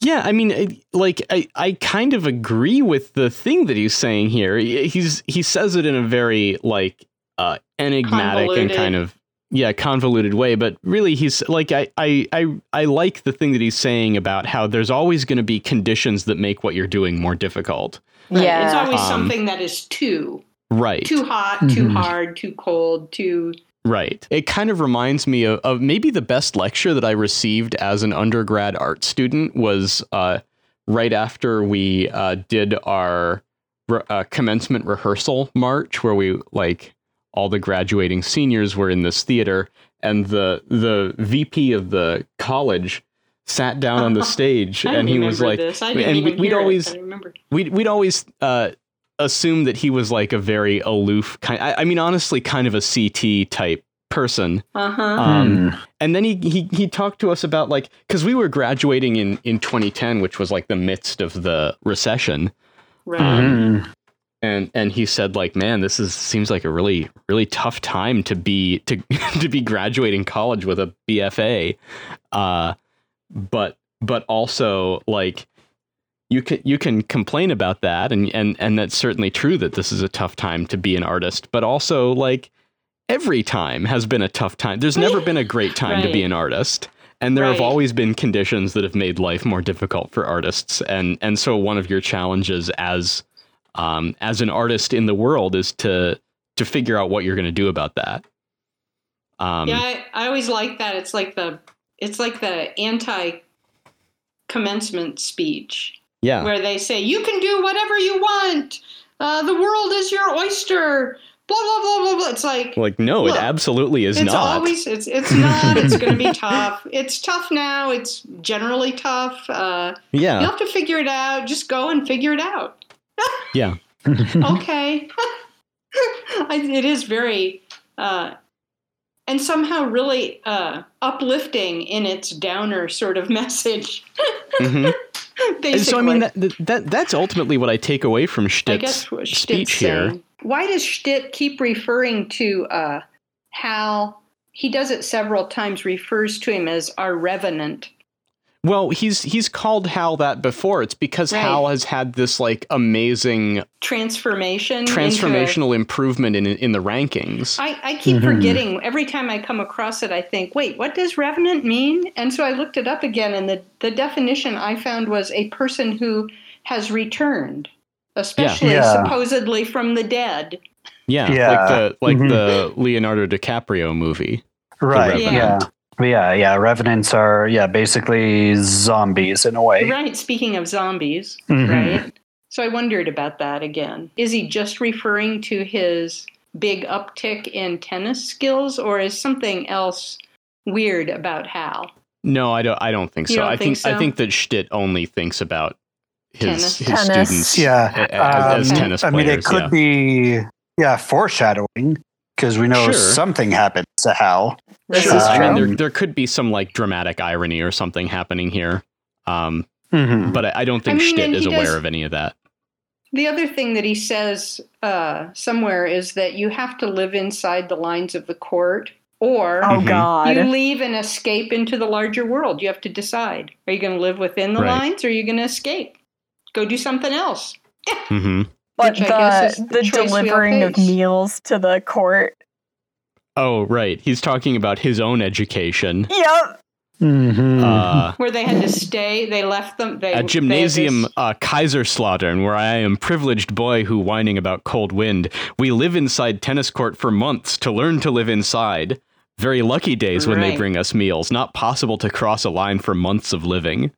yeah, I mean, it- like, I, I kind of agree with the thing that he's saying here. He- He's he says it in a very like uh, enigmatic and kind of yeah convoluted way, but really he's like I I I, I like the thing that he's saying about how there's always going to be conditions that make what you're doing more difficult. Right. Yeah. It's always Um, something that is too Right. too hot, too Mhm. hard, too cold, too Right. It kind of reminds me of, of maybe the best lecture that I received as an undergrad art student was uh, right after we uh, did our re- uh, commencement rehearsal march, where we like all the graduating seniors were in this theater, and the the VP of the college sat down on the stage, and he was like, this. I didn't and even we'd hear always- but I remember. we'd we'd always uh, assume that he was like a very aloof kind. I, I mean, honestly, kind of a CT type person. Uh-huh. Um, Hmm. And then he he he talked to us about like because we were graduating in in 2010, which was like the midst of the recession, right. um, Hmm. and and he said like, man, this is seems like a really really tough time to be to to be graduating college with a BFA, uh, but but also like you can you can complain about that and and and that's certainly true that this is a tough time to be an artist but also like every time has been a tough time. There's never been a great time to be an artist and there have always been conditions that have made life more difficult for artists and and so one of your challenges as um as an artist in the world is to to figure out what you're going to do about that. Um yeah, I, I always like that. It's like the it's like the anti commencement speech yeah where they say you can do whatever you want. Uh, the world is your oyster. Blah blah blah blah blah. It's like like no Look, it absolutely is it's not always it's it's not. It's going to be tough. It's tough now. It's generally tough. Uh, yeah You'll have to figure it out. Just go and figure it out. yeah okay. I, it is very, uh, and somehow really uh, uplifting in its downer sort of message. Mhm. Basically, And so I mean that, that that that's ultimately what I take away from Schtitt's guess what Schtitt's speech here. Why does Schtitt keep referring to uh, Hal? He does it several times. Refers to him as our revenant. Well, he's he's called Hal that before. It's because Right. Hal has had this like amazing Transformation. into transformational improvement in in the rankings. I, I keep Mhm. forgetting every time I come across it. I think, wait, what does revenant mean? And so I looked it up again, and the, the definition I found was a person who has returned, especially Yeah. supposedly from the dead. yeah, Yeah. like the like Mhm. the Leonardo DiCaprio movie. Right. Revenant. Yeah. Yeah. Yeah. Revenants are yeah basically zombies in a way. Right. Speaking of zombies, Mhm. right? So I wondered about that again. Is he just referring to his big uptick in tennis skills, or is something else weird about Hal? No, I don't. I don't think You so. don't I think, think I think that Schtitt only thinks about his Tennis. his Tennis. students. Yeah. a- a- as Um, tennis I mean, it could yeah. be yeah foreshadowing because we know Sure. something happens to Hal. This Sure. is I mean, there there could be some like dramatic irony or something happening here. Um, Mhm. but I, I don't think I mean, Schtitt is aware does- of any of that. The other thing that he says uh, somewhere is that you have to live inside the lines of the court, or Oh Mhm. God. you leave and escape into the larger world. You have to decide: are you going to live within the Right. lines, or are you going to escape? Go do something else. hmm but which the the the choice we all delivering of meals to the court. Oh, right. He's talking about his own education. Yep. Mhm. Uh, Where they had to stay, they left them. They at they had gymnasium this- uh, Kaiserslautern, where I am privileged boy who whining about cold wind. We live inside tennis court for months to learn to live inside. Very lucky days when they bring us meals. Not possible to cross a line for months of living.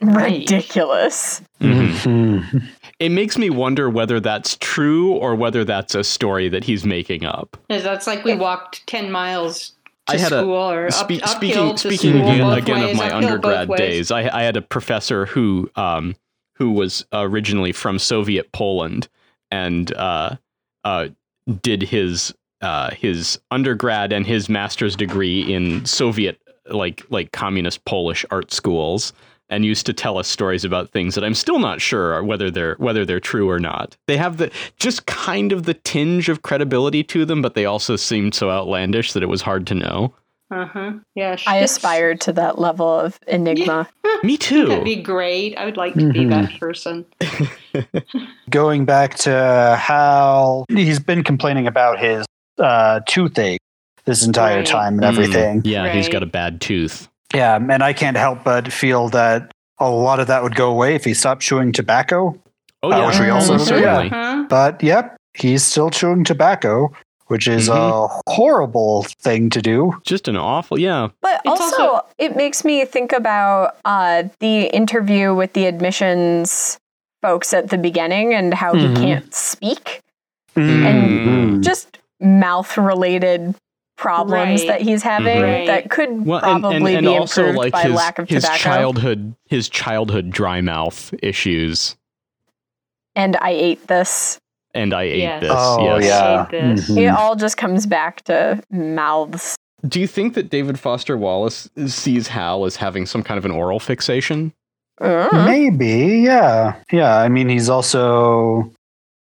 Right. Ridiculous. Mhm. Mhm. It makes me wonder whether that's true or whether that's a story that he's making up. Is that's like we walked ten miles to I had a- school or Spe- up, uphill speaking to speaking school again, both again of my undergrad days, I, I had a professor who um, who was originally from Soviet Poland and uh, uh, did his uh, his undergrad and his master's degree in Soviet like like communist Polish art schools and used to tell us stories about things that I'm still not sure whether they're whether they're true or not. They have the just kind of the tinge of credibility to them, but they also seemed so outlandish that it was hard to know. Uh-huh. Yeah. I it's- aspired to that level of enigma. Me too. That'd be great. I would like to be Mhm. that person. Going back to Hal, he's been complaining about his uh, toothache this entire Right. time and Mm, everything. yeah, he's got a bad tooth. Yeah, and I can't help but feel that a lot of that would go away if he stopped chewing tobacco. Oh Uh, which we also- Mm, certainly. Huh? But yep, he's still chewing tobacco, which is a horrible thing to do. Just an awful, yeah. But also, also- it makes me think about uh, the interview with the admissions folks at the beginning and how Mhm. he can't speak. Mhm. Just mouth related problems Right. that he's having Mhm. that could Well, probably and, and be also improved like by his, lack of his tobacco. childhood, his childhood dry mouth issues. and I ate this. And I ate Yes. this. Oh yes. yeah. Hate this. Mhm. It all just comes back to mouths. Do you think that David Foster Wallace sees Hal as having some kind of an oral fixation? Mm. Maybe, yeah. Yeah, I mean, he's also,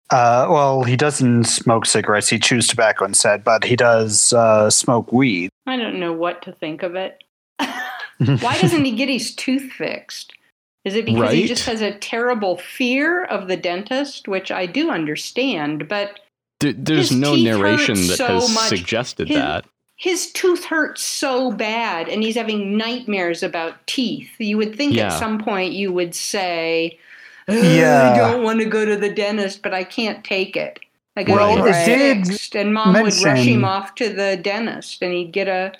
uh, well, he doesn't smoke cigarettes. He chews tobacco instead, but he does uh, smoke weed. I don't know what to think of it. Why doesn't he get his tooth fixed? Is it because he just has a terrible fear of the dentist, which I do understand, but D- there's His no teeth narration that so has much. suggested His- that. his tooth hurts so bad and he's having nightmares about teeth. You would think Yeah. at some point you would say, "Ugh, Yeah. I don't want to go to the dentist, but I can't take it. I got Well, to it did fixed. And mom would rush him off to the dentist and he'd get a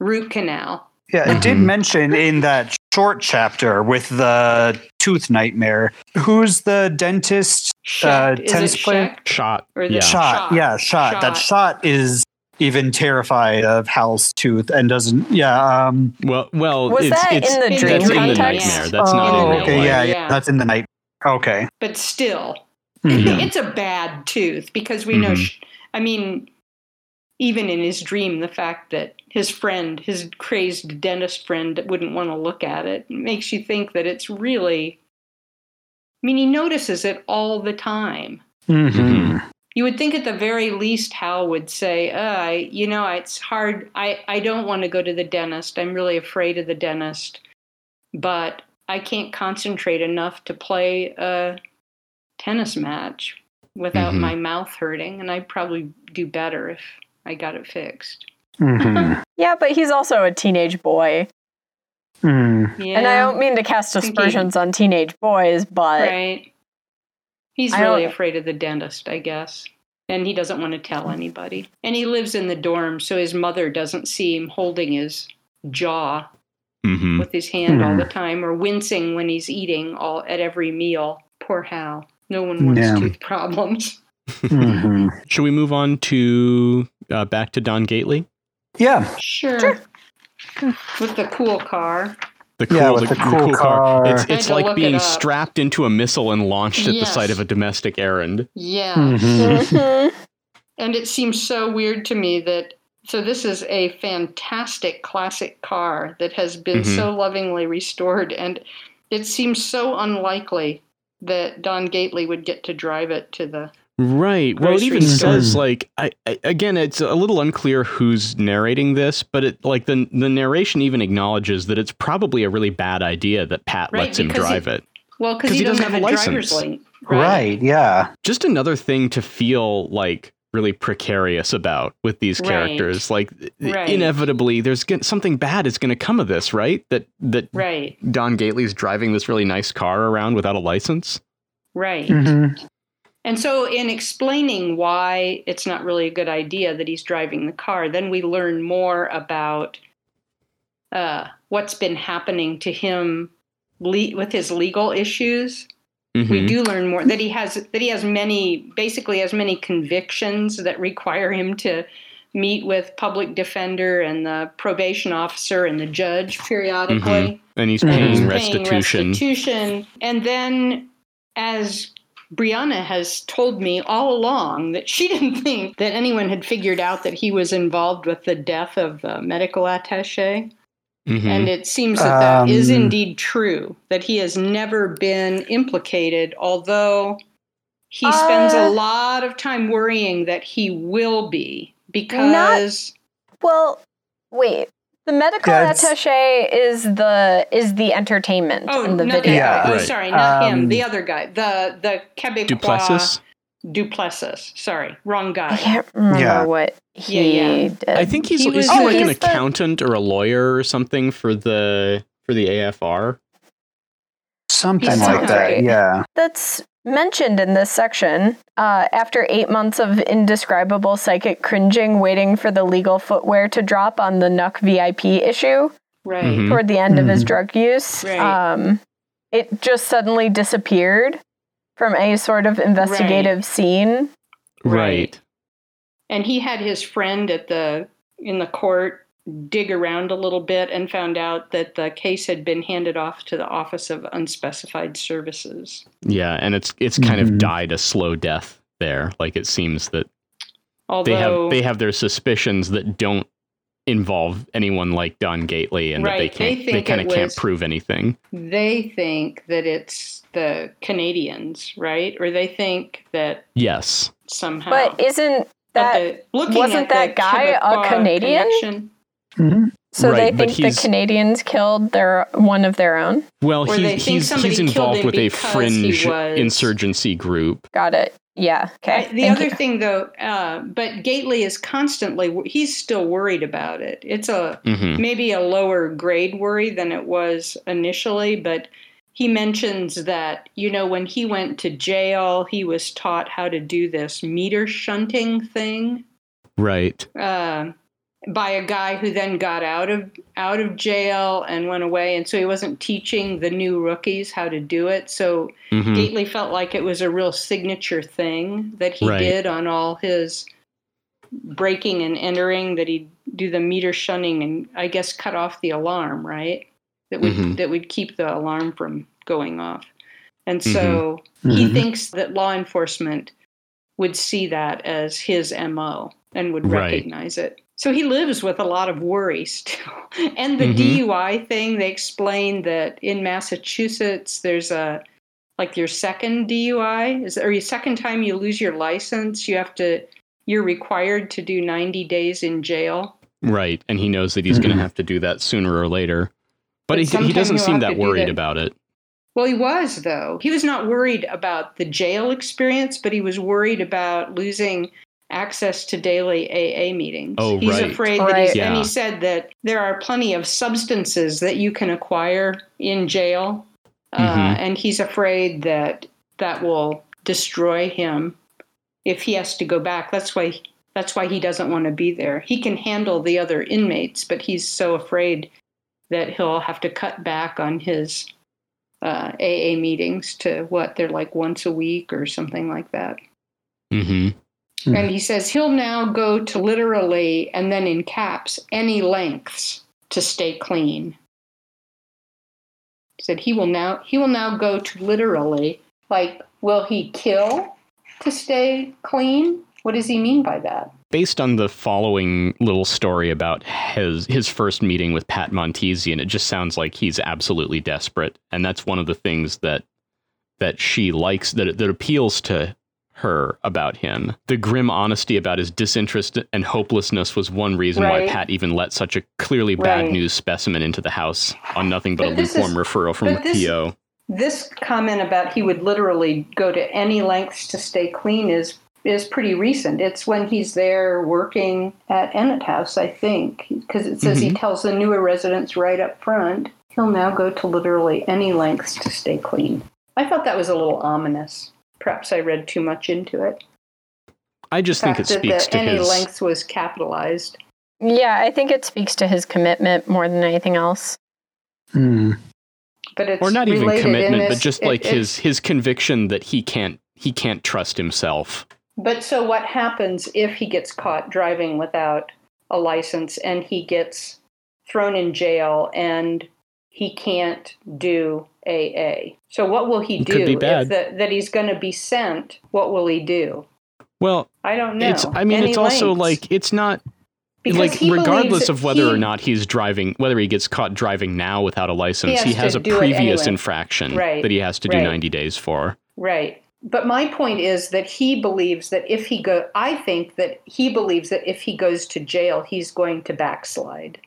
root canal. Yeah, it did Mhm. mention in that short chapter with the tooth nightmare. Who's the dentist? Shecht. Uh, tennis player? Shecht? Schacht. Or the yeah. Schacht. Schacht. Yeah, Schacht. That Schacht is even terrified of Hal's tooth and doesn't. Yeah. Um, Well, well, Was it's, that it's, in the dream that's in the nightmare. That's not in oh, real okay. life. Yeah, yeah, Yeah. That's in the night. Okay. But still, Mhm. it's a bad tooth because we know, Mhm. sh- I mean, even in his dream, the fact that his friend, his crazed dentist friend, wouldn't want to look at it makes you think that it's really. I mean, he notices it all the time. Mhm. You would think at the very least Hal would say, uh, I, you know, it's hard. I, I don't want to go to the dentist. I'm really afraid of the dentist. But I can't concentrate enough to play a tennis match without Mhm. my mouth hurting. And I'd probably do better if I got it fixed. Mhm. Yeah, but he's also a teenage boy. Mhm. Yeah. And I don't mean to cast aspersions on teenage boys, but Right. He's I really don't- afraid of the dentist, I guess. And he doesn't want to tell anybody. And he lives in the dorm, so his mother doesn't see him holding his jaw hmm with his hand all Hmm. the time or wincing when he's eating all at every meal. Poor Hal. No one wants Yeah. tooth problems. Mhm. Should we move on to uh, back to Don Gately? Yeah. Sure. With the cool car. The cool, Yeah, with the cool car. It's, it's like look it being strapped into a missile and launched at the Yes. site of a domestic errand. Yeah. Mhm. Mhm. And it seems so weird to me that so this is a fantastic classic car that has been Mhm. so lovingly restored and it seems so unlikely that Don Gately would get to drive it to the Right. Well, it even store. says like I, I again, it's a little unclear who's narrating this, but it like the the narration even acknowledges that it's probably a really bad idea that Pat Right, lets him drive he- it. well because he, he doesn't doesn't have a have a driver's license. license. Right. Yeah. Just another thing to feel like really precarious about with these Right. characters. Like Right. inevitably, there's gonna, something bad is going to come of this, right? That that Right. Don Gately's driving this really nice car around without a license. Right. Mhm. And so, in explaining why it's not really a good idea that he's driving the car, then we learn more about uh, what's been happening to him le- with his legal issues. We Mhm. do learn more that he has that he has many basically has many convictions that require him to meet with public defender and the probation officer and the judge periodically. And he's Mhm. paying Paying restitution. restitution. And then, as Brianna has told me all along, that she didn't think that anyone had figured out that he was involved with the death of the medical attache. Mhm. And it seems that that is Um, indeed true, that he has never been implicated, although he spends Uh, a lot of time worrying that he will be because. Well, wait. The medical Yeah, attaché is the is the entertainment Oh, in the not video. the, Yeah. oh Right. sorry, not him. Um, The other guy, the the Quebecois Duplessis. Duplessis. Sorry, wrong guy. I can't remember Yeah. what he Yeah, yeah. did. I think he's, He is was- he Oh, like an the- accountant or a lawyer or something for the for the AFR. Something He like sounds that. right. Yeah. that's mentioned in this section. Uh, after eight months of indescribable psychic cringing, waiting for the legal footwear to drop on the Nuck VIP issue Right. Mhm. toward the end of his Mhm. drug use, Right. um, it just suddenly disappeared from a sort of investigative scene. Right. And he had his friend at the in the court dig around a little bit and found out that the case had been handed off to the Office of Unspecified Services. Yeah, and it's it's kind of Mhm. died a slow death there. Like it seems that Although they have they have their suspicions that don't involve anyone like Don Gately and that they can't they, think kind of can't prove anything. they think that it's the Canadians, right? Or they think that Yes. somehow. But isn't that the- looking wasn't at the that guy a Canadian? connection- hmm so? Right, they think the Canadians killed their one of their own. Well, Or he's he's he's involved with a fringe insurgency group. Got it. Yeah. Okay. I- the thank other you. thing, though, uh, but Gately is constantly, he's still worried about it. It's a hmm maybe a lower grade worry than it was initially, but he mentions that, you know, when he went to jail, he was taught how to do this meter shunting thing. Right. uh, by a guy who then got out of out of jail and went away, and so he wasn't teaching the new rookies how to do it. So hmm Gately felt like it was a real signature thing that he Right. did on all his breaking and entering. That he'd do the meter shunting and I guess cut off the alarm, right? That would Mhm. that would keep the alarm from going off. And so he Mhm. Mm-hmm. thinks that law enforcement would see that as his MO and would Right. recognize it. So he lives with a lot of worry still. And the Mhm. DUI thing, they explained that in Massachusetts, there's a like your second DUI is or your second time you lose your license, you have to you're required to do 90 days in jail. Right. And he knows that he's going Mhm. to have to do that sooner or later. But, But he, he doesn't seem that worried that. about it. Well, he was, though. He was not worried about the jail experience, but he was worried about losing access to daily AA meetings. Oh, he's right. afraid that Right. he's, and he said that there are plenty of substances that you can acquire in jail. Uh, Mhm. and he's afraid that that will destroy him if he has to go back. That's why. That's why he doesn't want to be there. He can handle the other inmates, but he's so afraid that he'll have to cut back on his uh, AA meetings to what they're like once a week or something like that. Hmm. And he says he'll now go to literally, and then in caps, any lengths to stay clean. He said he will now he will now go to literally, like, will he kill to stay clean? What does he mean by that? Based on the following little story about his his first meeting with Pat Montesian, it just sounds like he's absolutely desperate, and that's one of the things that that she likes that that appeals to her about him. The grim honesty about his disinterest and hopelessness was one reason Right. why Pat even let such a clearly bad Right. news specimen into the house on nothing but, But a lukewarm is- referral from this- PO. This comment about he would literally go to any lengths to stay clean is is pretty recent. It's when he's there working at Ennett House, I think, because it says he mm-hmm. tells the newer residents right up front he'll now go to literally any lengths to stay clean. I thought that was a little ominous. Perhaps I read too much into it. I just The think fact it that speaks the to any his lengths was capitalized. Yeah, I think it speaks to his commitment more than anything else. Hmm. But it's or not even related in commitment, but just it- like it- his his conviction that he can't he can't trust himself But so what happens if he gets caught driving without a license and he gets thrown in jail and he can't do AA? So what will he do if the, that he's going to be sent? What will he do? Well, I don't know. it's I mean Any it's also like it's not Because like regardless of whether or not he's driving whether he gets caught driving now without a license has he has a previous anyway. infraction Right, that he has to do right. 90 days for Right. But my point is that he believes that if he go I think that he believes that if he goes to jail he's going to backslide.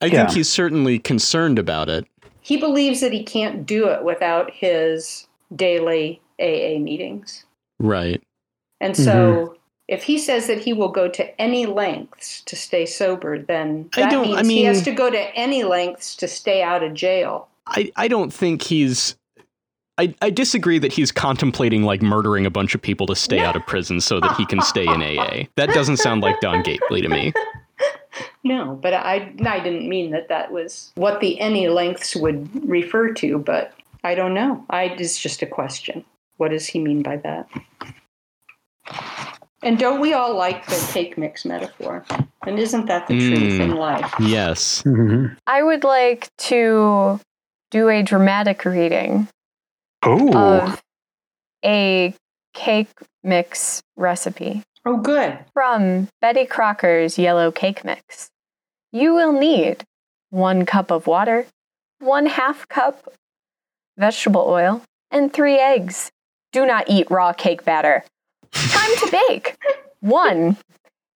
I Yeah. think he's certainly concerned about it He believes that he can't do it without his daily AA meetings. right And so mm-hmm. if he says that he will go to any lengths to stay sober, then I that don't- means I he has to go to any lengths to stay out of jail. I, I don't think he's I, I disagree that he's contemplating like murdering a bunch of people to stay out of prison so that he can stay in AA. That doesn't sound like Don Gately to me. No, but I I didn't mean that that was what the any lengths would refer to, but I don't know. I it's just a question. What does he mean by that? And don't we all like the cake mix metaphor? And isn't that the truth Mm. in life? Yes. Mhm. I would like to do a dramatic reading Ooh. of a cake mix recipe Oh, good. from Betty Crocker's Yellow Cake Mix. You will need one cup of water, one half cup vegetable oil, and three eggs. Do not eat raw cake batter. Time to bake. One,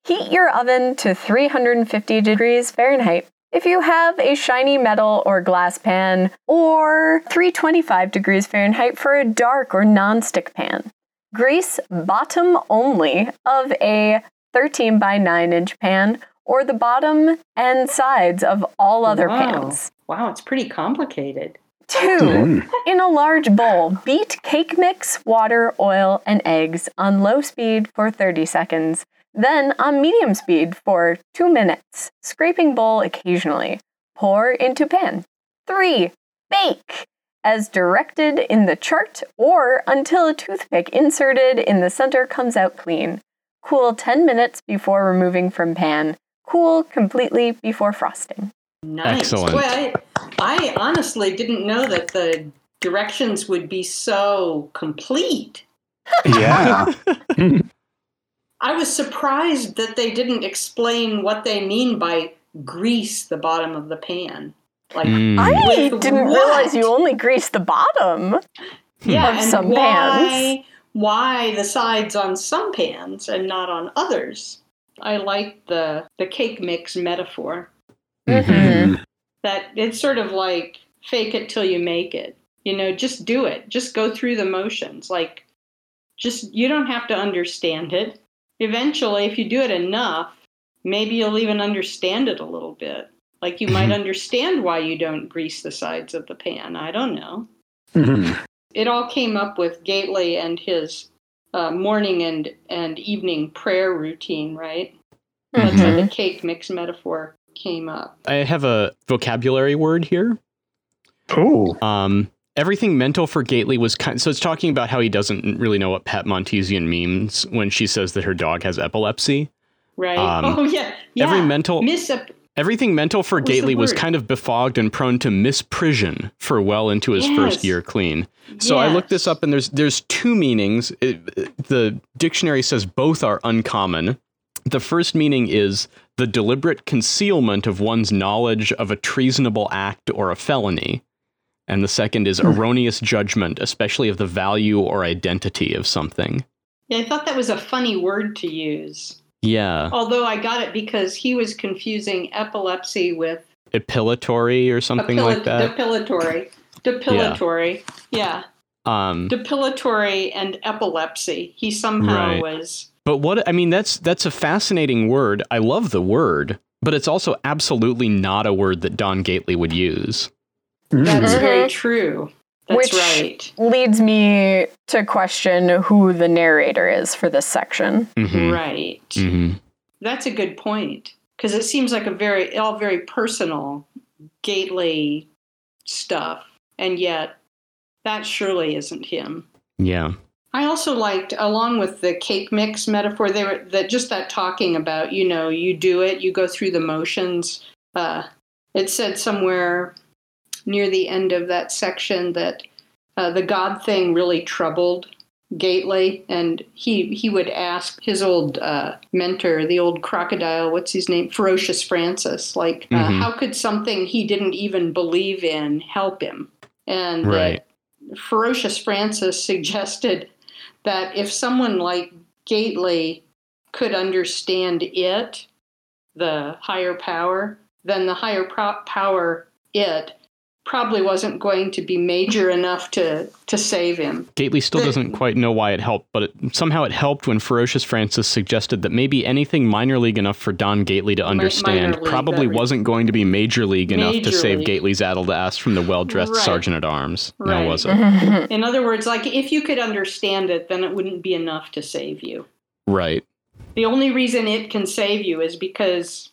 heat your oven to 350 degrees Fahrenheit. If you have a shiny metal or glass pan, or 325 degrees Fahrenheit for a dark or non-stick pan. Grease bottom only of a 13 by 9 inch pan or the bottom and sides of all other Wow. pans. Wow, it's pretty complicated. Two, Mm. in a large bowl, beat cake mix, water, oil, and eggs on low speed for 30 seconds, then on medium speed for 2 minutes, scraping bowl occasionally. Pour into pan. 3. Bake as directed in the chart or until a toothpick inserted in the center comes out clean. Cool 10 minutes before removing from pan. Cool completely before frosting. Nice. Excellent. Well, I, I honestly didn't know that the directions would be so complete. Yeah. I was surprised that they didn't explain what they mean by grease the bottom of the pan. Like, Mm. I didn't what? realize you only grease the bottom. yeah, of and some why, pans. why the sides on some pans and not on others? I like the the cake mix metaphor. Mhm. that it's sort of like fake it till you make it. You know, just do it. Just go through the motions. Like, just, you don't have to understand it. Eventually, if you do it enough, maybe you'll even understand it a little bit. Like, you might Mhm. understand why you don't grease the sides of the pan. I don't know. Mhm. It all came up with Gately and his uh, morning and, and evening prayer routine, right? That's Mm-hmm. how Mhm. the cake mix metaphor came up. I have a vocabulary word here. Oh. Um, everything mental for Gately was kind. So it's talking about how he doesn't really know what Pat Montesian means when she says that her dog has epilepsy. Right? Um, oh, yeah. yeah. Every mental, Miss everything mental for Gately was kind of befogged and prone to misprision for well into his first year clean. So I looked this up, and there's there's two meanings. It, the dictionary says both are uncommon. The first meaning is the deliberate concealment of one's knowledge of a treasonable act or a felony. And the second is hmm. erroneous judgment, especially of the value or identity of something. Yeah, I thought that was a funny word to use. Yeah. Although I got it because he was confusing epilepsy with Epilatory or something epila- like that. depilatory. Depilatory. Yeah. Um, Depilatory and epilepsy. He somehow Right. was. But what I mean that's that's a fascinating word. I love the word, but it's also absolutely not a word that Don Gately would use. That's Mhm. very true. That's Which- right. Leads me to question who the narrator is for this section. Mhm. Right. Mhm. That's a good point. Because it seems like a very, all very personal, Gately stuff. And yet, that surely isn't him. Yeah. I also liked, along with the cake mix metaphor, they were that just that talking about, you know, you do it, you go through the motions. Uh, it said somewhere near the end of that section that uh, the God thing really troubled Gately, and he he would ask his old uh, mentor, the old crocodile, what's his name, Ferocious Francis, like, uh, Mhm. how could something he didn't even believe in help him? And Right. Ferocious Francis suggested that if someone like Gately could understand it, the higher power, then the higher pro- power, it, probably wasn't going to be major enough to, to save him. Gately still doesn't quite know why it helped, but it, somehow it helped when Ferocious Francis suggested that maybe anything minor league enough for Don Gately to understand minor league, probably that wasn't going to be major league enough to Major save league. Gately's addled ass from the well-dressed Right. sergeant at arms. Now Right. was it? In other words, like if you could understand it, then it wouldn't be enough to save you. Right. The only reason it can save you is because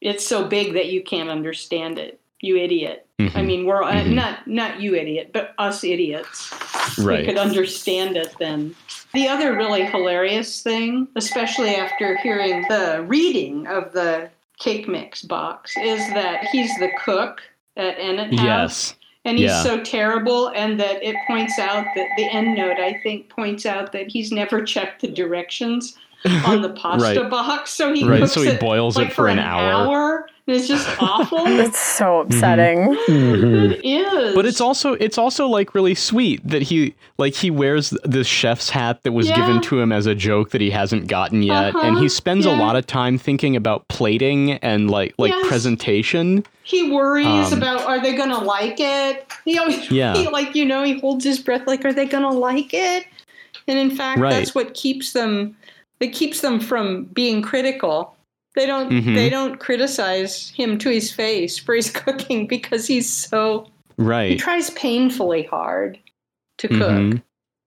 it's so big that you can't understand it. You idiot. I Mhm. mean, we're uh, Mhm. not not you idiot, but us idiots. Right. We could understand it then. The other really hilarious thing, especially after hearing the reading of the cake mix box, is that he's the cook at Ennet House. Yes. And he's Yeah. so terrible, and that it points out that the end note, I think, points out that he's never checked the directions on the pasta Right. box. So he Right, cooks so he it, boils it like, for an hour. and it's just awful. It's so upsetting. Mhm. it is. But it's also it's also like really sweet that he like he wears the chef's hat that was Yeah. given to him as a joke that he hasn't gotten yet, and Uh-huh, he spends a lot of time thinking about plating and like like Yes. presentation. he worries um, about are they gonna like it? He always Yeah. he, like you know he holds his breath like are they gonna like it? And in fact, Right. that's what keeps them. That keeps them from being critical. They don't. Mhm. They don't criticize him to his face for his cooking because he's so. Right. He tries painfully hard to cook, Mhm.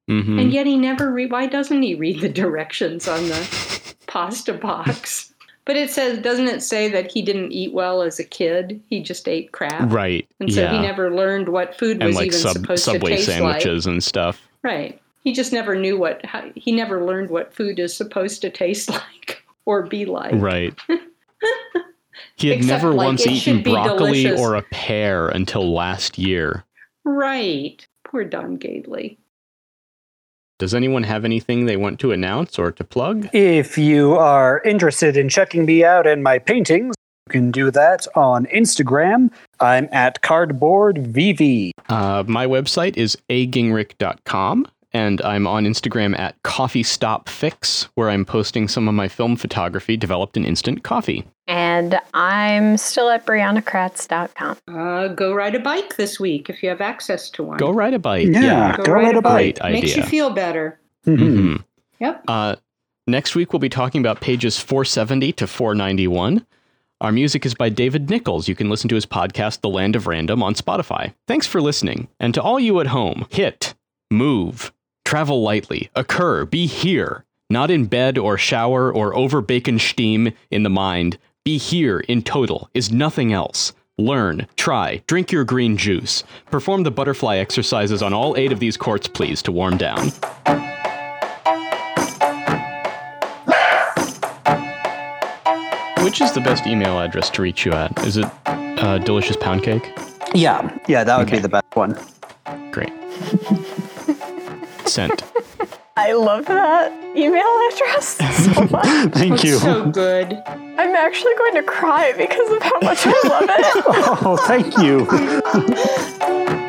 Mhm. and yet he never. Re- why doesn't he read the directions on the pasta box? But it says, doesn't it say that he didn't eat well as a kid? He just ate crap. Right. And so yeah. he never learned what food and was like even sub- supposed subway to taste sandwiches and stuff. Right. He just never knew what how, he never learned what food is supposed to taste like or be like. Right. He had Except, never like, once eaten broccoli delicious. or a pear until last year. Right. Poor Don Gately. Does anyone have anything they want to announce or to plug? If you are interested in checking me out and my paintings, you can do that on Instagram. I'm at cardboardvv. Uh, my website is agingrich.com, and I'm on Instagram at coffeestopfix, where I'm posting some of my film photography developed in instant coffee. And I'm still at briannakratz.com. Uh, go ride a bike this week if you have access to one. Go ride a bike. Yeah. Go ride a bike. It makes you feel better. Mhm. Mhm. Yep. Uh, next week, we'll be talking about pages 470 to 491. Our music is by David Nichols. You can listen to his podcast, The Land of Random, on Spotify. Thanks for listening. And to all you at home, hit, move, travel lightly, occur, be here. Not in bed or shower or over bacon steam in the mind. Be here in total is nothing else. Learn, try, drink your green juice. Perform the butterfly exercises on all eight of these courts, please, to warm down. Which is the best email address to reach you at? Is it uh, Delicious Pound Cake? Yeah. Yeah, that would Okay. be the best one. Great. Sent. I love that email address so much. Thank It's you. so good. I'm actually going to cry because of how much I love it. oh, thank you.